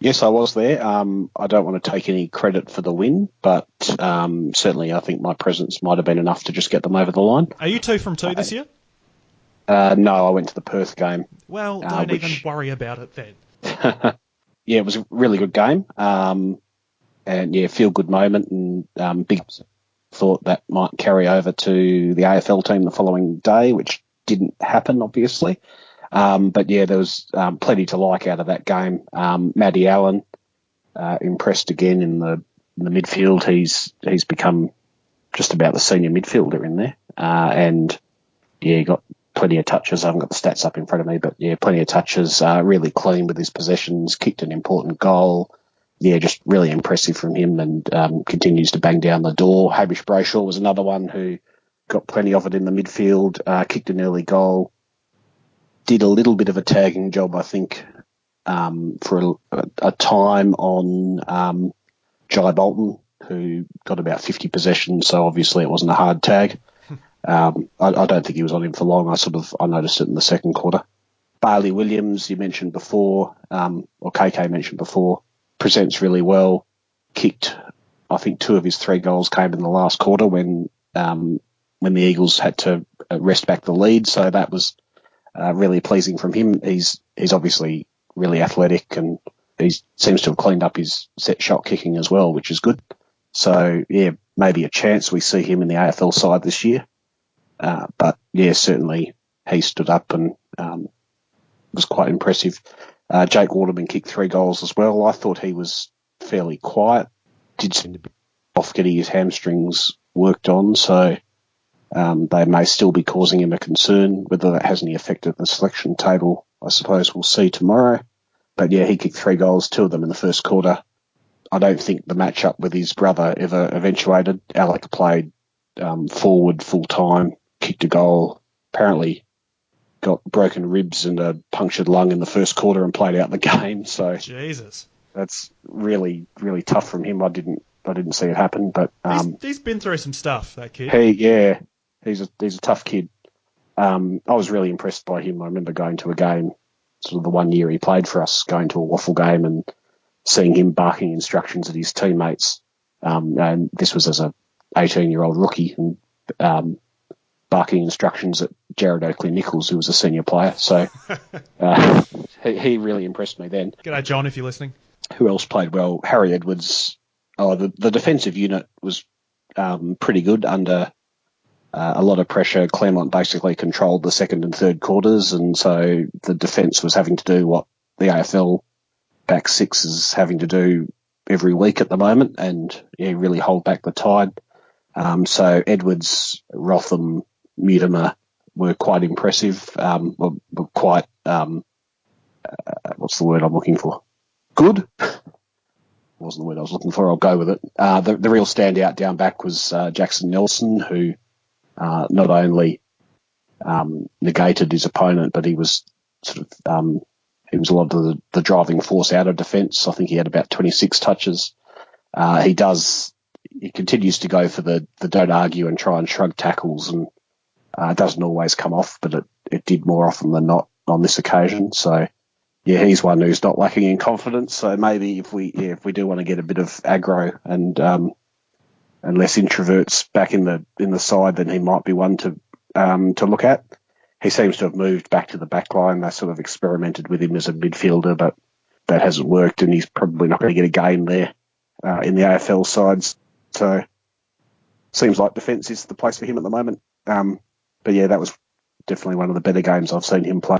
Yes, I was there. Um, I don't want to take any credit for the win, but um, certainly I think my presence might have been enough to just get them over the line. Are you two from two uh, this year? Uh, no, I went to the Perth game. Well, uh, don't uh, which... even worry about it then. yeah, it was a really good game. Um, and yeah, feel good moment and um, big thought that might carry over to the AFL team the following day, which didn't happen, obviously. Um, but yeah, there was um, plenty to like out of that game. Um, Allen uh, impressed again in the in the midfield. He's he's become just about the senior midfielder in there, uh, and yeah, he got plenty of touches. I haven't got the stats up in front of me, but yeah, plenty of touches. Uh, really clean with his possessions. Kicked an important goal. Yeah, just really impressive from him, and um, continues to bang down the door. Hamish Brayshaw was another one who got plenty of it in the midfield. Uh, kicked an early goal did a little bit of a tagging job, I think, um, for a, a, time on um, Jai Bolton, who got about 50 possessions, so obviously it wasn't a hard tag. Um, I, I, don't think he was on him for long. I sort of I noticed it in the second quarter. Bailey Williams, you mentioned before, um, or KK mentioned before, presents really well. Kicked, I think two of his three goals came in the last quarter when um, when the Eagles had to rest back the lead. So that was uh, really pleasing from him. He's he's obviously really athletic and he seems to have cleaned up his set shot kicking as well, which is good. So yeah, maybe a chance we see him in the AFL side this year. Uh, but yeah, certainly he stood up and um, was quite impressive. Uh, Jake Waterman kicked three goals as well. I thought he was fairly quiet. Did seem to be off getting his hamstrings worked on, so um, they may still be causing him a concern. Whether that has any effect at the selection table, I suppose we'll see tomorrow. But yeah, he kicked three goals, two of them in the first quarter. I don't think the matchup with his brother ever eventuated. Alec played um, forward full time, kicked a goal. Apparently, got broken ribs and a punctured lung in the first quarter and played out the game. So Jesus, that's really really tough from him. I didn't I didn't see it happen, but um, he's, he's been through some stuff. That kid. He yeah, he's a he's a tough kid. Um, I was really impressed by him. I remember going to a game, sort of the one year he played for us, going to a WAFL game and seeing him barking instructions at his teammates. Um, and this was as a 18 year old rookie and um, barking instructions at Jared Oakley Nichols, who was a senior player. So uh, he, he, really impressed me then. G'day, John, if you're listening. Who else played well? Harry Edwards. Oh, the, the defensive unit was um, pretty good under uh, a lot of pressure. Claremont basically controlled the second and third quarters, and so the defence was having to do what the AFL back six is having to do every week at the moment, and yeah, really hold back the tide. Um, so Edwards, Rotham, Mutimer were quite impressive. Um, were, were quite um, uh, what's the word I'm looking for? Good. wasn't the word I was looking for. I'll go with it. Uh, the, the real standout down back was uh, Jackson Nelson, who uh, not only um, negated his opponent, but he was sort of um, he was a lot of the, the driving force out of defence. I think he had about 26 touches. Uh, he does he continues to go for the the don't argue and try and shrug tackles, and uh, doesn't always come off, but it it did more often than not on this occasion. So yeah, he's one who's not lacking in confidence. So maybe if we yeah, if we do want to get a bit of aggro and um, and less introverts back in the in the side, then he might be one to um, to look at. He seems to have moved back to the back line. They sort of experimented with him as a midfielder, but that hasn't worked, and he's probably not going to get a game there uh, in the AFL sides. So seems like defence is the place for him at the moment. Um, but yeah, that was definitely one of the better games I've seen him play.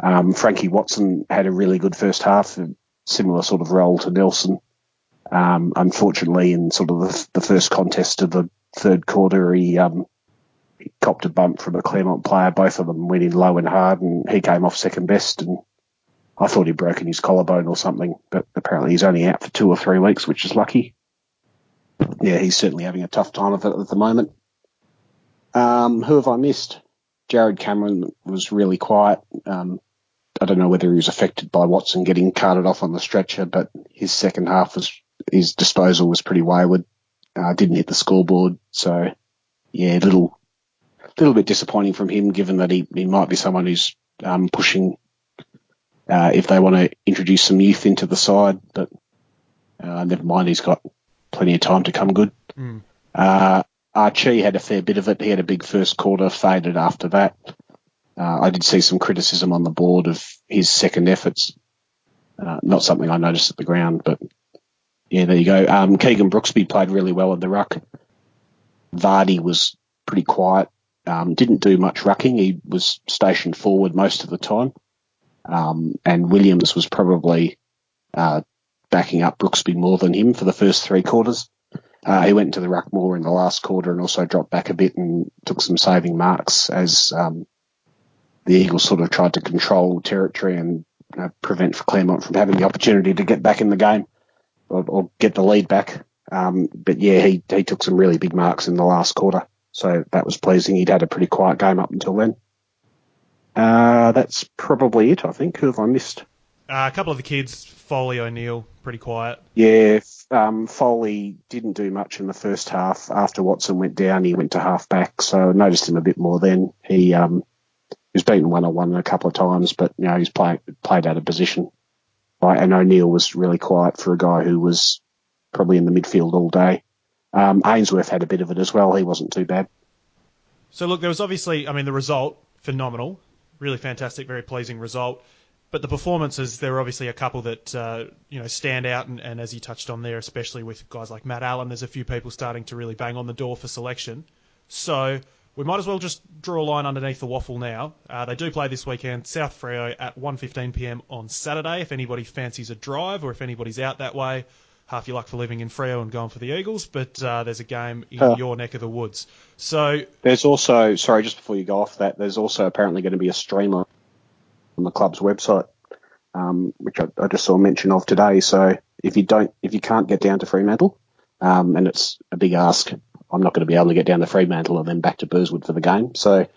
Um, Frankie Watson had a really good first half, a similar sort of role to Nelson. Um, unfortunately, in sort of the, the, first contest of the third quarter, he, um, he copped a bump from a Claremont player. Both of them went in low and hard, and he came off second best. And I thought he'd broken his collarbone or something, but apparently he's only out for two or three weeks, which is lucky. Yeah, he's certainly having a tough time of it at the moment. Um, who have I missed? Jarrod Cameron was really quiet. Um, I don't know whether he was affected by Watson getting carted off on the stretcher, but his second half was his disposal was pretty wayward. Uh, didn't hit the scoreboard, so yeah, a little little bit disappointing from him, given that he, he might be someone who's um, pushing uh, if they want to introduce some youth into the side. But uh, never mind, he's got plenty of time to come good. Mm. Uh, Archie had a fair bit of it. He had a big first quarter, faded after that. Uh, I did see some criticism on the board of his second efforts. Uh, not something I noticed at the ground, but yeah, there you go. Um, Keegan Brooksby played really well in the ruck. Vardy was pretty quiet. Um, didn't do much rucking. He was stationed forward most of the time. Um, and Williams was probably uh, backing up Brooksby more than him for the first three quarters. Uh, he went into the ruck more in the last quarter and also dropped back a bit and took some saving marks as um, the Eagles sort of tried to control territory and uh, prevent Claremont from having the opportunity to get back in the game or, or get the lead back. Um, but yeah, he, he took some really big marks in the last quarter. So that was pleasing. He'd had a pretty quiet game up until then. Uh, that's probably it, I think. Who have I missed? Uh, a couple of the kids, Foley O'Neill, pretty quiet. Yeah, um, Foley didn't do much in the first half. After Watson went down, he went to half back, so I noticed him a bit more then. He um, was beaten one on one a couple of times, but you know he's played played out of position. Right, and O'Neill was really quiet for a guy who was probably in the midfield all day. Um, Ainsworth had a bit of it as well. He wasn't too bad. So look, there was obviously, I mean, the result phenomenal, really fantastic, very pleasing result. but the performances, there were obviously a couple that uh, you know stand out, and, and as you touched on there, especially with guys like Matt Allen, there's a few people starting to really bang on the door for selection. So we might as well just draw a line underneath the WAFL now. Uh, they do play this weekend, South Freo at 1:15 p.m. on Saturday. If anybody fancies a drive, or if anybody's out that way, half your luck for living in Freo and going for the Eagles. But uh, there's a game in Huh. your neck of the woods. So There's also, sorry, just before you go off that, there's also apparently going to be a stream on on the club's website, um, which I, I just saw mention of today. So if you don't, if you can't get down to Fremantle, um, and it's a big ask, I'm not going to be able to get down to Fremantle and then back to Burswood for the game. So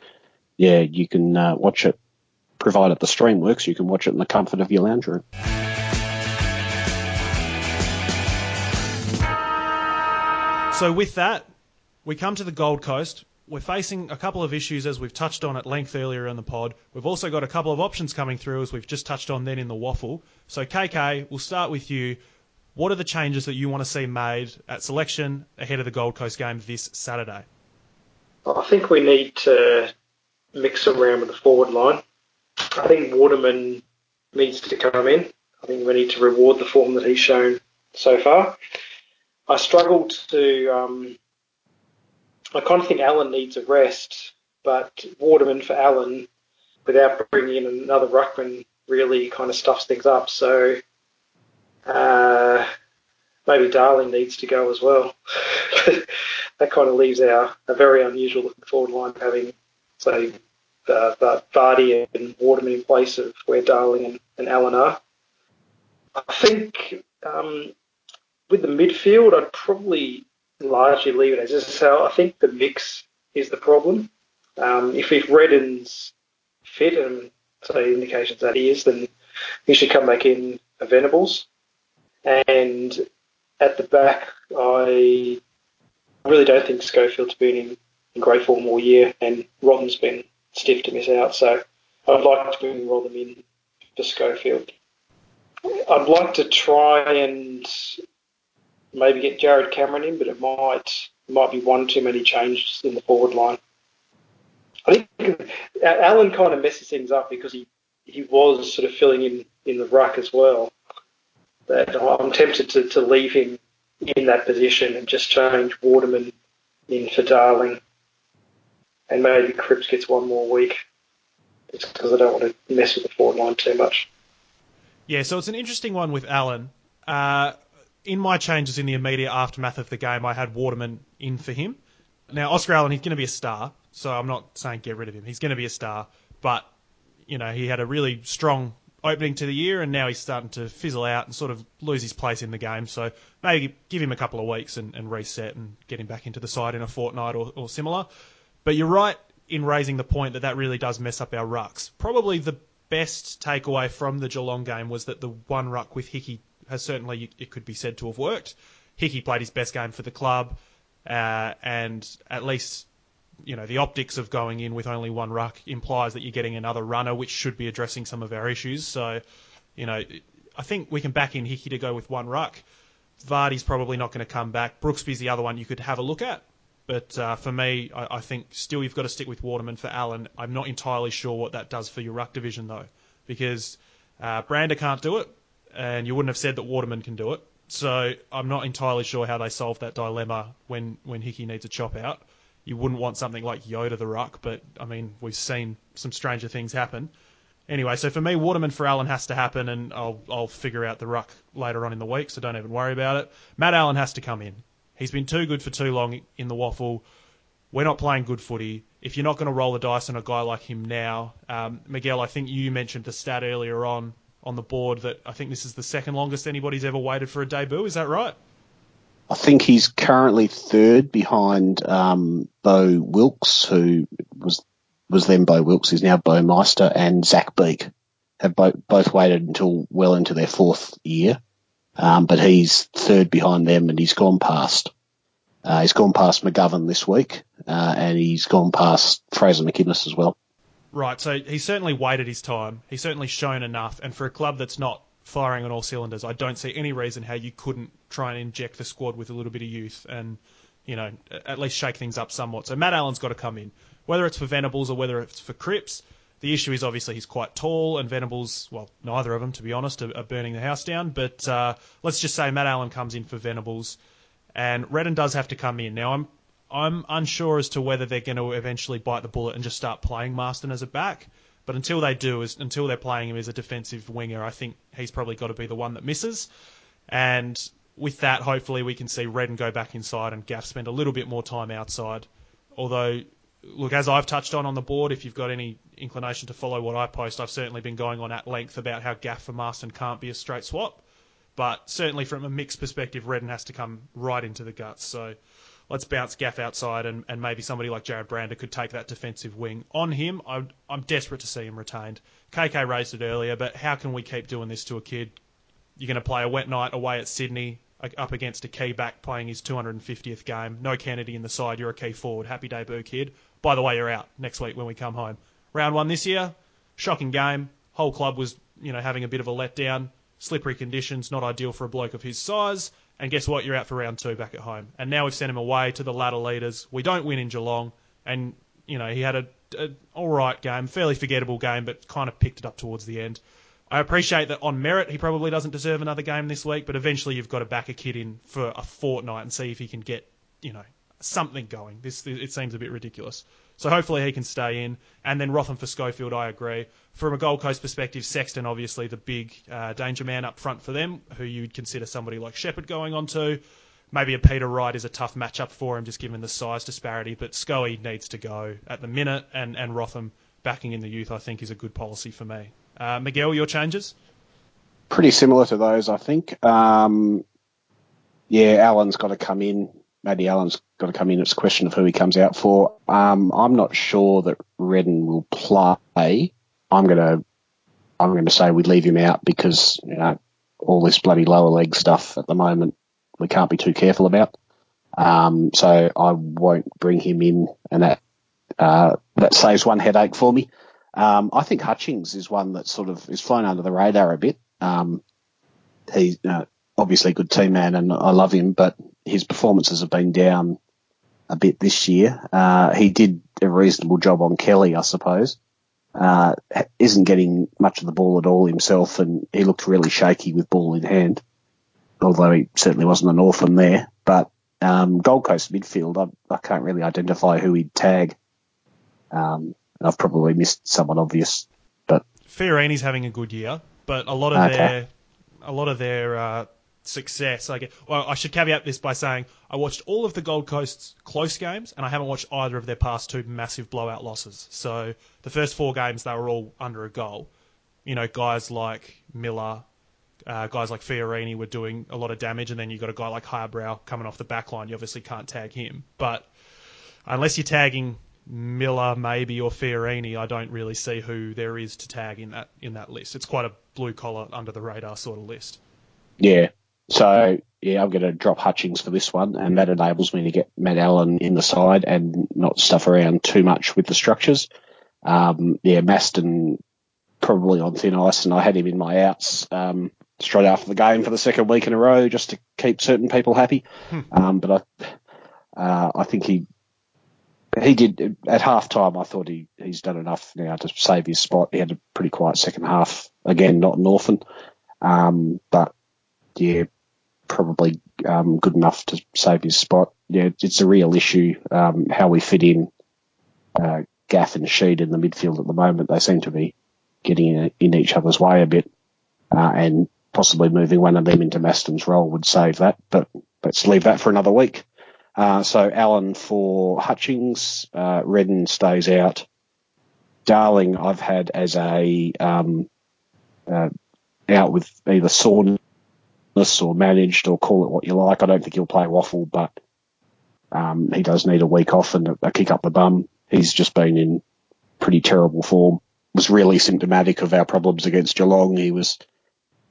yeah, you can uh, watch it, provided the stream works, you can watch it in the comfort of your lounge room. So with that, we come to the Gold Coast. We're facing a couple of issues as we've touched on at length earlier in the pod. We've also got a couple of options coming through as we've just touched on then in the waffle. So KK, we'll start with you. What are the changes that you want to see made at selection ahead of the Gold Coast game this Saturday? I think we need to mix around with the forward line. I think Waterman needs to come in. I think we need to reward the form that he's shown so far. I struggle to. Um, I kind of think Allen needs a rest, but Waterman for Allen, without bringing in another ruckman, really kind of stuffs things up. So uh, maybe Darling needs to go as well. that kind of leaves our a very unusual looking forward line having, say, uh, Vardy and Waterman in place of where Darling and, and Allen are. I think um, with the midfield, I'd probably largely leave it as is. So I think the mix is the problem. Um, if if Redden's fit, and so indications that he is, then he should come back in Venables. And at the back, I really don't think Schofield's been in, in great form all year, and Rotham's been stiff to miss out. So I'd like to bring Rotham in for Schofield. I'd like to try and maybe get Jarrod Cameron in, but it might might be one too many changes in the forward line. I think Allen kind of messes things up because he, he was sort of filling in in the ruck as well. That I'm tempted to, to leave him in that position and just change Waterman in for Darling, and maybe Cripps gets one more week. Just because I don't want to mess with the forward line too much. Yeah, so it's an interesting one with Allen. Uh, in my changes in the immediate aftermath of the game, I had Waterman in for him. Now, Oscar Allen, he's going to be a star, so I'm not saying get rid of him. He's going to be a star, but, you know, he had a really strong opening to the year, and now he's starting to fizzle out and sort of lose his place in the game. So maybe give him a couple of weeks and, and reset and get him back into the side in a fortnight or, or similar. But you're right in raising the point that that really does mess up our rucks. Probably the best takeaway from the Geelong game was that the one ruck with Hickey has certainly, it could be said to have worked. Hickey played his best game for the club, uh, and at least, you know, the optics of going in with only one ruck implies that you're getting another runner, which should be addressing some of our issues. So, you know, I think we can back in Hickey to go with one ruck. Vardy's probably not going to come back. Brooksby's the other one you could have a look at. But uh, for me, I, I think still you've got to stick with Waterman for Allen. I'm not entirely sure what that does for your ruck division though, because uh, Brander can't do it, and you wouldn't have said that Waterman can do it. So I'm not entirely sure how they solve that dilemma when when Hickey needs a chop out. You wouldn't want something like Yoda the ruck, but I mean we've seen some stranger things happen. Anyway, so for me, Waterman for Allen has to happen, and I'll I'll figure out the ruck later on in the week, so don't even worry about it. Matt Allen has to come in. He's been too good for too long in the WAFL. We're not playing good footy. If you're not going to roll the dice on a guy like him now, um, Miguel, I think you mentioned the stat earlier on on the board that I think this is the second longest anybody's ever waited for a debut. Is that right? I think he's currently third behind um, Bo Wilkes, who was was then Bo Wilkes, He's now Bo Meister, and Zach Beak have both both waited until well into their fourth year. Um, but he's third behind them, and he's gone past. Uh, he's gone past McGovern this week, uh, and he's gone past Fraser McInnes as well. Right, so he's certainly waited his time. He's certainly shown enough, and for a club that's not firing on all cylinders, I don't see any reason how you couldn't try and inject the squad with a little bit of youth and, you know, at least shake things up somewhat. So Matt Allen's got to come in, whether it's for Venables or whether it's for Cripps. The issue is obviously he's quite tall, and Venables, well, neither of them, to be honest, are, are burning the house down. But uh, let's just say Matt Allen comes in for Venables, and Redden does have to come in. Now, I'm I'm unsure as to whether they're going to eventually bite the bullet and just start playing Masten as a back. But until they do, is until they're playing him as a defensive winger, I think he's probably got to be the one that misses. And with that, hopefully we can see Redden go back inside and Gaff spend a little bit more time outside. Although, look, as I've touched on on the board, if you've got any inclination to follow what I post, I've certainly been going on at length about how Gaff for Masten can't be a straight swap. But certainly from a mixed perspective, Redden has to come right into the guts. So let's bounce Gaff outside and, and maybe somebody like Jarrod Brander could take that defensive wing on him. I'm, I'm desperate to see him retained. KK raised it earlier, but how can we keep doing this to a kid? You're going to play a wet night away at Sydney up against a key back playing his 250th game. No Kennedy in the side. You're a key forward. Happy debut, kid. By the way, you're out next week when we come home. Round one this year, shocking game. Whole club was, you know, having a bit of a letdown. Slippery conditions, not ideal for a bloke of his size. And guess what? You're out for round two back at home. And now we've sent him away to the ladder leaders. We don't win in Geelong. And, you know, he had a, a all right game, fairly forgettable game, but kind of picked it up towards the end. I appreciate that on merit he probably doesn't deserve another game this week, but eventually you've got to back a kid in for a fortnight and see if he can get, you know, something going. This it seems a bit ridiculous. So hopefully he can stay in. And then Rotham for Schofield, I agree. From a Gold Coast perspective, Sexton obviously the big uh, danger man up front for them, who you'd consider somebody like Sheppard going on to. Maybe a Peter Wright is a tough matchup for him, just given the size disparity. But Scoey needs to go at the minute, and, and Rotham backing in the youth, I think, is a good policy for me. Uh, Miguel, your changes? Pretty similar to those, I think. Um, yeah, Allen's got to come in. Maybe Allen's got to come in. It's a question of who he comes out for. Um, I'm not sure that Redden will play. I'm gonna, I'm gonna say we leave him out because you know all this bloody lower leg stuff at the moment we can't be too careful about. Um, so I won't bring him in, and that uh, that saves one headache for me. Um, I think Hutchings is one that sort of is flown under the radar a bit. Um, he's uh, obviously a good team man and I love him, but his performances have been down a bit this year. Uh, he did a reasonable job on Kelly, I suppose. Uh, isn't getting much of the ball at all himself, and he looked really shaky with ball in hand. Although he certainly wasn't an orphan there, but um, Gold Coast midfield, I, I, can't really identify who he'd tag. Um, I've probably missed someone obvious, but Fiorini's having a good year, but a lot of okay. their a lot of their uh, success. I well, I should caveat this by saying I watched all of the Gold Coast's close games, and I haven't watched either of their past two massive blowout losses. So the first four games they were all under a goal. You know, guys like Miller, uh, guys like Fiorini were doing a lot of damage, and then you got a guy like Harbrow coming off the back line. You obviously can't tag him, but unless you're tagging Miller maybe or Fiorini, I don't really see who there is to tag in that in that list. It's quite a blue collar, under the radar sort of list. Yeah. So yeah, I'm going to drop Hutchings for this one, and that enables me to get Matt Allen in the side and not stuff around too much with the structures. Um, yeah, Masten probably on thin ice, and I had him in my outs um, straight after the game for the second week in a row just to keep certain people happy. Hmm. Um, but I, uh, I think he he did at half time. I thought he, he's done enough now to save his spot. He had a pretty quiet second half. Again, not an orphan, um, but yeah, probably um, good enough to save his spot. Yeah, it's a real issue um, how we fit in uh, Gaff and Sheed in the midfield at the moment. They seem to be getting in, in each other's way a bit, uh, and possibly moving one of them into Masten's role would save that. But let's leave that for another week. Uh, so Allen for Hutchings, uh, Redden stays out. Darling, I've had as a um, uh, out with either soreness or managed, or call it what you like. I don't think he'll play WAFL, but um, he does need a week off and a, a kick up the bum. He's just been in pretty terrible form. Was really symptomatic of our problems against Geelong. He was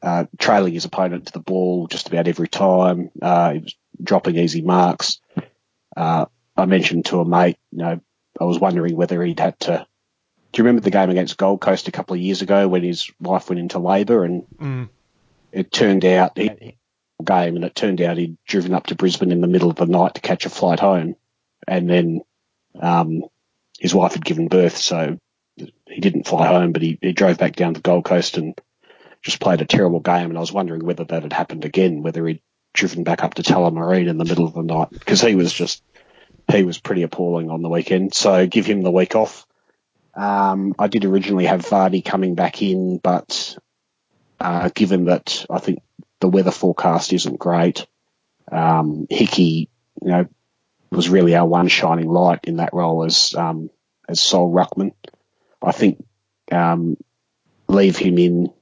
uh, trailing his opponent to the ball just about every time. Uh, he was dropping easy marks. Uh, I mentioned to a mate, you know, I was wondering whether he'd had to. Do you remember the game against Gold Coast a couple of years ago when his wife went into labour and mm. It turned out he game and it turned out he'd driven up to Brisbane in the middle of the night to catch a flight home, and then um, his wife had given birth, so he didn't fly home, but he, he drove back down to Gold Coast and just played a terrible game. And I was wondering whether that had happened again, whether he'd driven back up to Tullamarine in the middle of the night because he was just he was pretty appalling on the weekend. So give him the week off. Um, I did originally have Vardy coming back in, but uh, given that I think the weather forecast isn't great, um, Hickey, you know, was really our one shining light in that role as um, as sole ruckman. I think um, leave him in.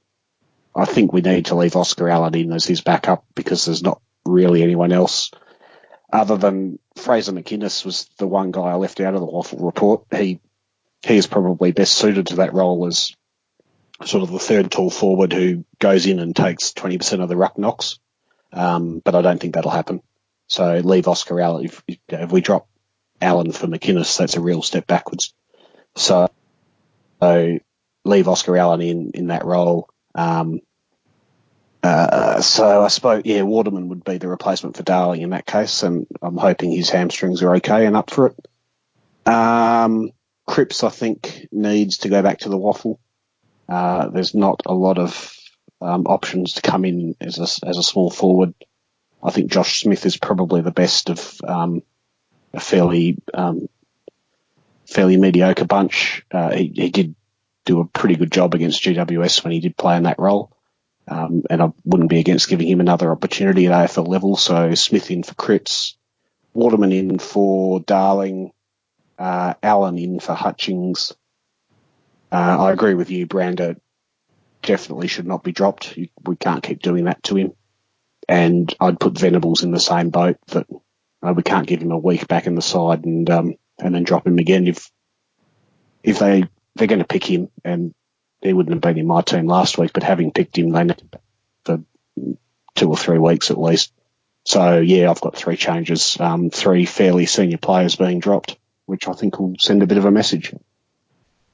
I think we need to leave Oscar Allen in as his backup because there's not really anyone else other than Fraser McInnes was the one guy I left out of the WAFL report. He he is probably best suited to that role as sort of the third tall forward who goes in and takes 20% of the ruck knocks. Um, but I don't think that'll happen. So leave Oscar Allen. If, if we drop Allen for McInnes, that's a real step backwards. So, so leave Oscar Allen in, in that role. Um, uh, so I suppose, yeah, Waterman would be the replacement for Darling in that case, and I'm hoping his hamstrings are okay and up for it. Um, Cripps, I think, needs to go back to the WAFL. Uh, there's not a lot of um, options to come in as a, as a small forward. I think Josh Smith is probably the best of um, a fairly um, fairly mediocre bunch. Uh, he, he, did do a pretty good job against GWS when he did play in that role, um, and I wouldn't be against giving him another opportunity at AFL level. So Smith in for Cripps, Waterman in for Darling, uh, Allen in for Hutchings. Uh, I agree with you, Brander. Definitely should not be dropped. We can't keep doing that to him. And I'd put Venables in the same boat that uh, we can't give him a week back in the side and um, and then drop him again if if they they're going to pick him and he wouldn't have been in my team last week, but having picked him, they need for two or three weeks at least. So yeah, I've got three changes, um, three fairly senior players being dropped, which I think will send a bit of a message.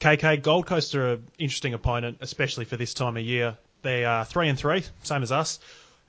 KK Gold Coast are an interesting opponent, especially for this time of year. They are three and three, same as us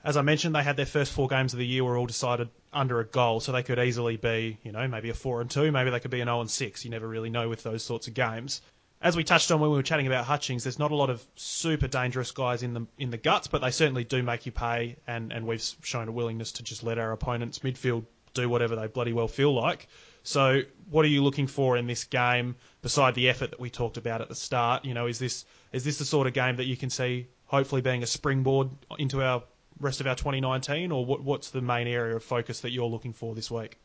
as I mentioned, they had their first four games of the year were all decided under a goal, so they could easily be, you know, maybe a four and two, maybe they could be an zero and six. You never really know with those sorts of games. As we touched on when we were chatting about Hutchings, there's not a lot of super dangerous guys in the in the guts, but they certainly do make you pay, and, and we've shown a willingness to just let our opponents midfield do whatever they bloody well feel like. So, what are you looking for in this game beside the effort that we talked about at the start? You know, is this is this the sort of game that you can see hopefully being a springboard into our rest of our 2019, or what, what's the main area of focus that you're looking for this week?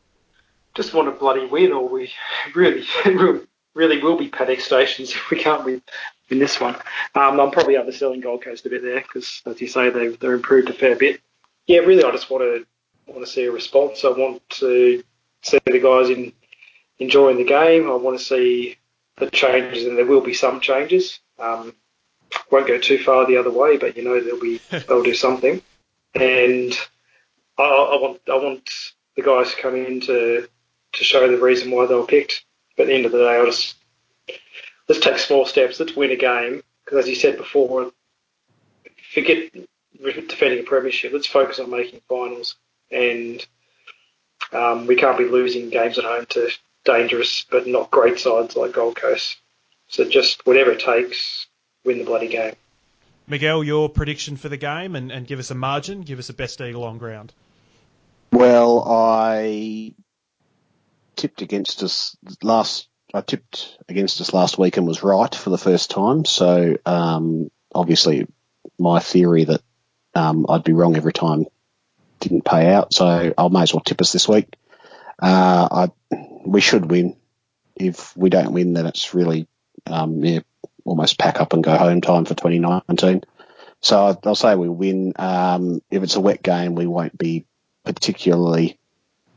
Just want a bloody win, or we really, really will be paddock stations if we can't win in this one. Um, I'm probably underselling Gold Coast a bit there because, as you say, they've they're improved a fair bit. Yeah, really, I just want to want to see a response. I want to see the guys in enjoying the game. I want to see the changes, and there will be some changes. Um, won't go too far the other way, but you know they'll be they'll do something and I, I, want I want the guys to come in to to show the reason why they were picked. But at the end of the day, I'll just let's take small steps. Let's win a game because, as you said before, forget defending a premiership. Let's focus on making finals, and um, we can't be losing games at home to dangerous but not great sides like Gold Coast. So just whatever it takes, win the bloody game. Miguel, your prediction for the game and, and give us a margin, give us a best eagle on ground. Well, I tipped against us last. I tipped against us last week and was right for the first time. So um, obviously, my theory that um, I'd be wrong every time didn't pay out. So I may as well tip us this week. Uh, I, we should win. If we don't win, then it's really um, yeah, almost pack up and go home time for 2019. So I'll say we win. Um, if it's a wet game, we won't be particularly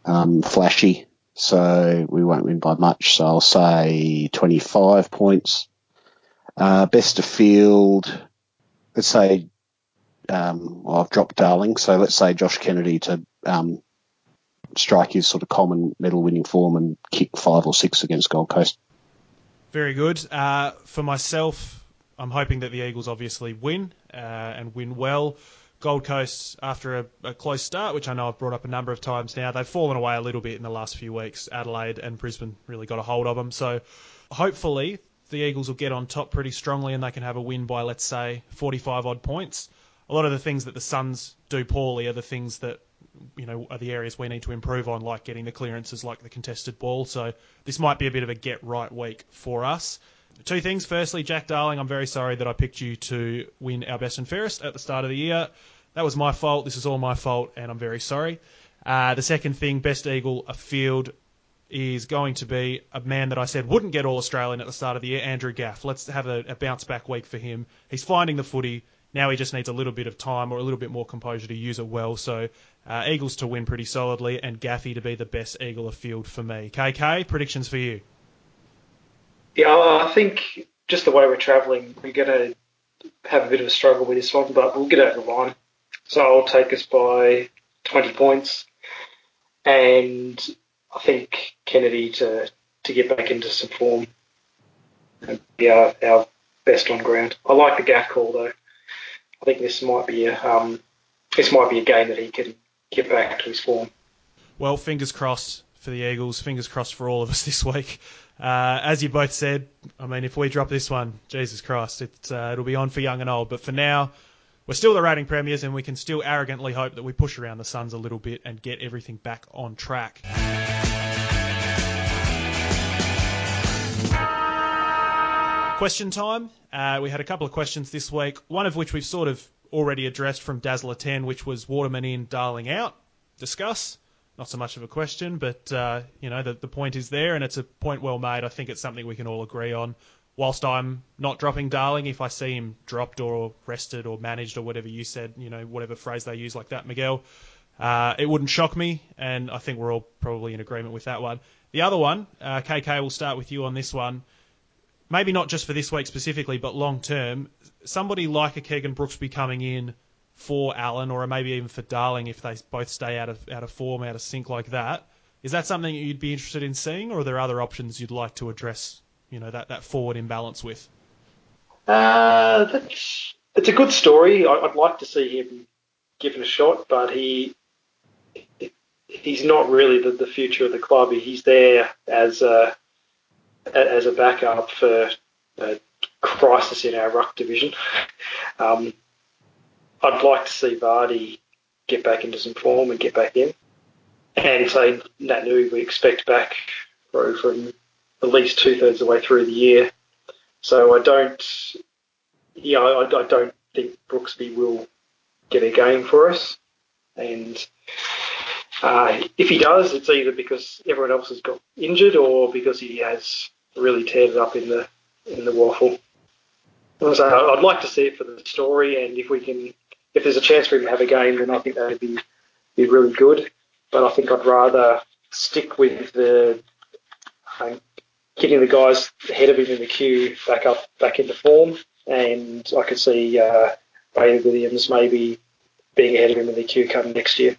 um, flashy, so we won't win by much. So I'll say 25 points. Uh, best of field, let's say, um, well, I've dropped Darling, so let's say Josh Kennedy to um, strike his sort of Coleman medal winning form and kick five or six against Gold Coast. Very good. Uh, for myself, I'm hoping that the Eagles obviously win uh, and win well. Gold Coast, after a, a, close start, which I know I've brought up a number of times now, they've fallen away a little bit in the last few weeks. Adelaide and Brisbane really got a hold of them. So hopefully the Eagles will get on top pretty strongly and they can have a win by, let's say, 45 odd points. A lot of the things that the Suns do poorly are the things that you know are the areas we need to improve on, like getting the clearances, like the contested ball. So this might be a bit of a get right week for us. Two things. Firstly, Jack Darling, I'm very sorry that I picked you to win our best and fairest at the start of the year. That was my fault. This is all my fault, and I'm very sorry. Uh, the second thing, best Eagle afield is going to be a man that I said wouldn't get All Australian at the start of the year, Andrew Gaff. Let's have a, a bounce back week for him. He's finding the footy. Now he just needs a little bit of time or a little bit more composure to use it well. So uh, Eagles to win pretty solidly and Gaffy to be the best Eagle of field for me. KK, predictions for you? Yeah, I think just the way we're travelling, we're going to have a bit of a struggle with this one, but we'll get over the line. So I'll take us by 20 points. And I think Kennedy to, to get back into some form and be our, our best on ground. I like the gaff call though. I think this might be a um, this might be a game that he can get back to his form. Well, fingers crossed for the Eagles. Fingers crossed for all of us this week. Uh, as you both said, I mean, if we drop this one, Jesus Christ, it, uh, it'll be on for young and old. But for now, we're still the rating premiers, and we can still arrogantly hope that we push around the Suns a little bit and get everything back on track. Question time. Uh, we had a couple of questions this week, one of which we've sort of already addressed from Dazzler 10, which was Waterman in, Darling out. Discuss. Not so much of a question, but uh, you know the, the point is there, and it's a point well made. I think it's something we can all agree on. Whilst I'm not dropping Darling, if I see him dropped or rested or managed or whatever you said, you know whatever phrase they use like that, Miguel, uh, it wouldn't shock me, and I think we're all probably in agreement with that one. The other one, uh, KK, we'll start with you on this one maybe not just for this week specifically, but long term, somebody like a Keegan Brooksby coming in for Allen, or maybe even for Darling, if they both stay out of out of form, out of sync like that, is that something you'd be interested in seeing, or are there other options you'd like to address? You know that that forward imbalance with. Uh, that's it's a good story. I, would like to see him given a shot, but he he's not really the, the future of the club. He's there as a as a backup for a crisis in our ruck division. Um, I'd like to see Vardy get back into some form and get back in. And say Naitanui we expect back from at least two thirds of the way through the year. So I don't, yeah, I, I don't think Brooksby will get a game for us. And uh, if he does, it's either because everyone else has got injured or because he has really teared it up in the in the WAFL. So I'd like to see it for the story, and if we can, if there's a chance for him to have a game, then I think that would be be really good. But I think I'd rather stick with the um, getting the guys ahead of him in the queue back up, back into form, and I could see uh, Bailey Williams maybe being ahead of him in the queue come next year.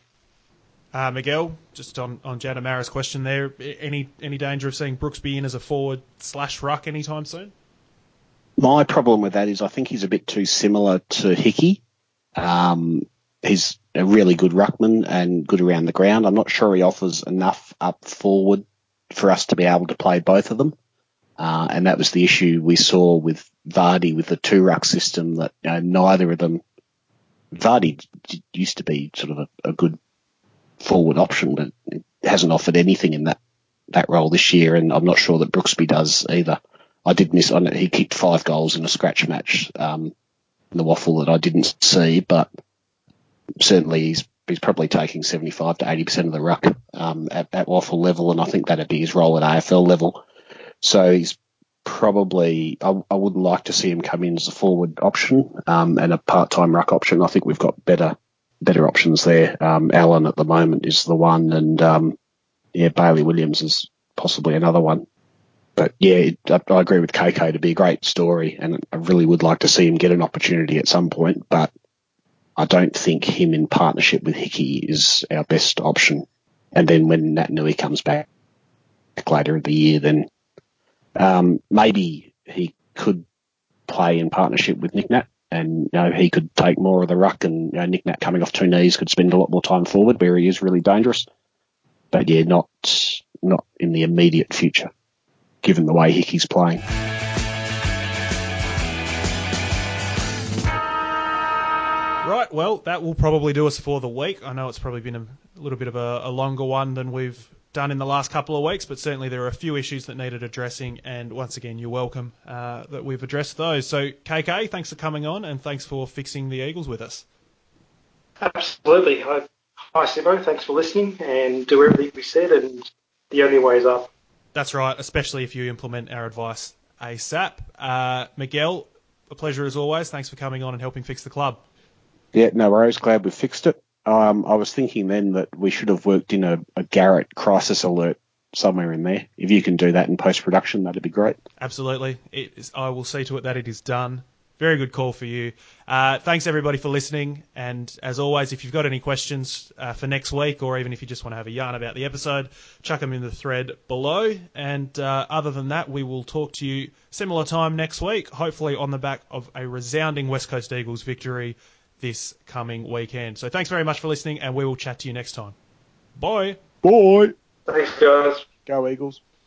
Uh, Miguel, just on on Janamara's question there, any any danger of seeing Brooksby in as a forward slash ruck anytime soon? My problem with that is I think he's a bit too similar to Hickey. Um, he's a really good ruckman and good around the ground. I'm not sure he offers enough up forward for us to be able to play both of them. Uh, and that was the issue we saw with Vardy with the two ruck system that you know, neither of them. Vardy used to be sort of a, a good forward option, but hasn't offered anything in that that role this year, and I'm not sure that Brooksby does either. I did miss it. He kicked five goals in a scratch match um, in the WAFL that I didn't see, but certainly he's he's probably taking 75 to 80 percent of the ruck um, at, at WAFL level, and I think that'd be his role at AFL level. So he's probably I, I would like to see him come in as a forward option um, and a part-time ruck option. I think we've got better better options there. Um, Allen at the moment is the one, and um, yeah, Bailey Williams is possibly another one. But yeah, I, I agree with KK to be a great story, and I really would like to see him get an opportunity at some point. But I don't think him in partnership with Hickey is our best option. And then when Naitanui comes back later in the year, then um, maybe he could play in partnership with Nick Nat and you know he could take more of the ruck, and you know, Nick Nat coming off two knees could spend a lot more time forward where he is really dangerous. But yeah, not not in the immediate future, given the way Hickey's playing. Right, well, that will probably do us for the week. I know it's probably been a little bit of a, a longer one than we've done in the last couple of weeks, but certainly there are a few issues that needed addressing, and once again, you're welcome uh, that we've addressed those. So, KK, thanks for coming on, and thanks for fixing the Eagles with us. Absolutely. Hi, hi Simo. Thanks for listening, and do everything we said, and the only way is up. That's right, especially if you implement our advice ASAP. Uh, Miguel, a pleasure as always. Thanks for coming on and helping fix the club. Yeah, no worries. Glad we fixed it. Um, I was thinking then that we should have worked in a, a Garrett crisis alert somewhere in there. If you can do that in post production, that'd be great. Absolutely. I will see to it that it is done. Very good call for you. Uh, thanks everybody for listening. And as always, if you've got any questions uh, for next week, or even if you just want to have a yarn about the episode, chuck them in the thread below. And uh, other than that, we will talk to you similar time next week, hopefully on the back of a resounding West Coast Eagles victory this coming weekend. So thanks very much for listening, and we will chat to you next time. Bye. Bye. Thanks, guys. Go Eagles.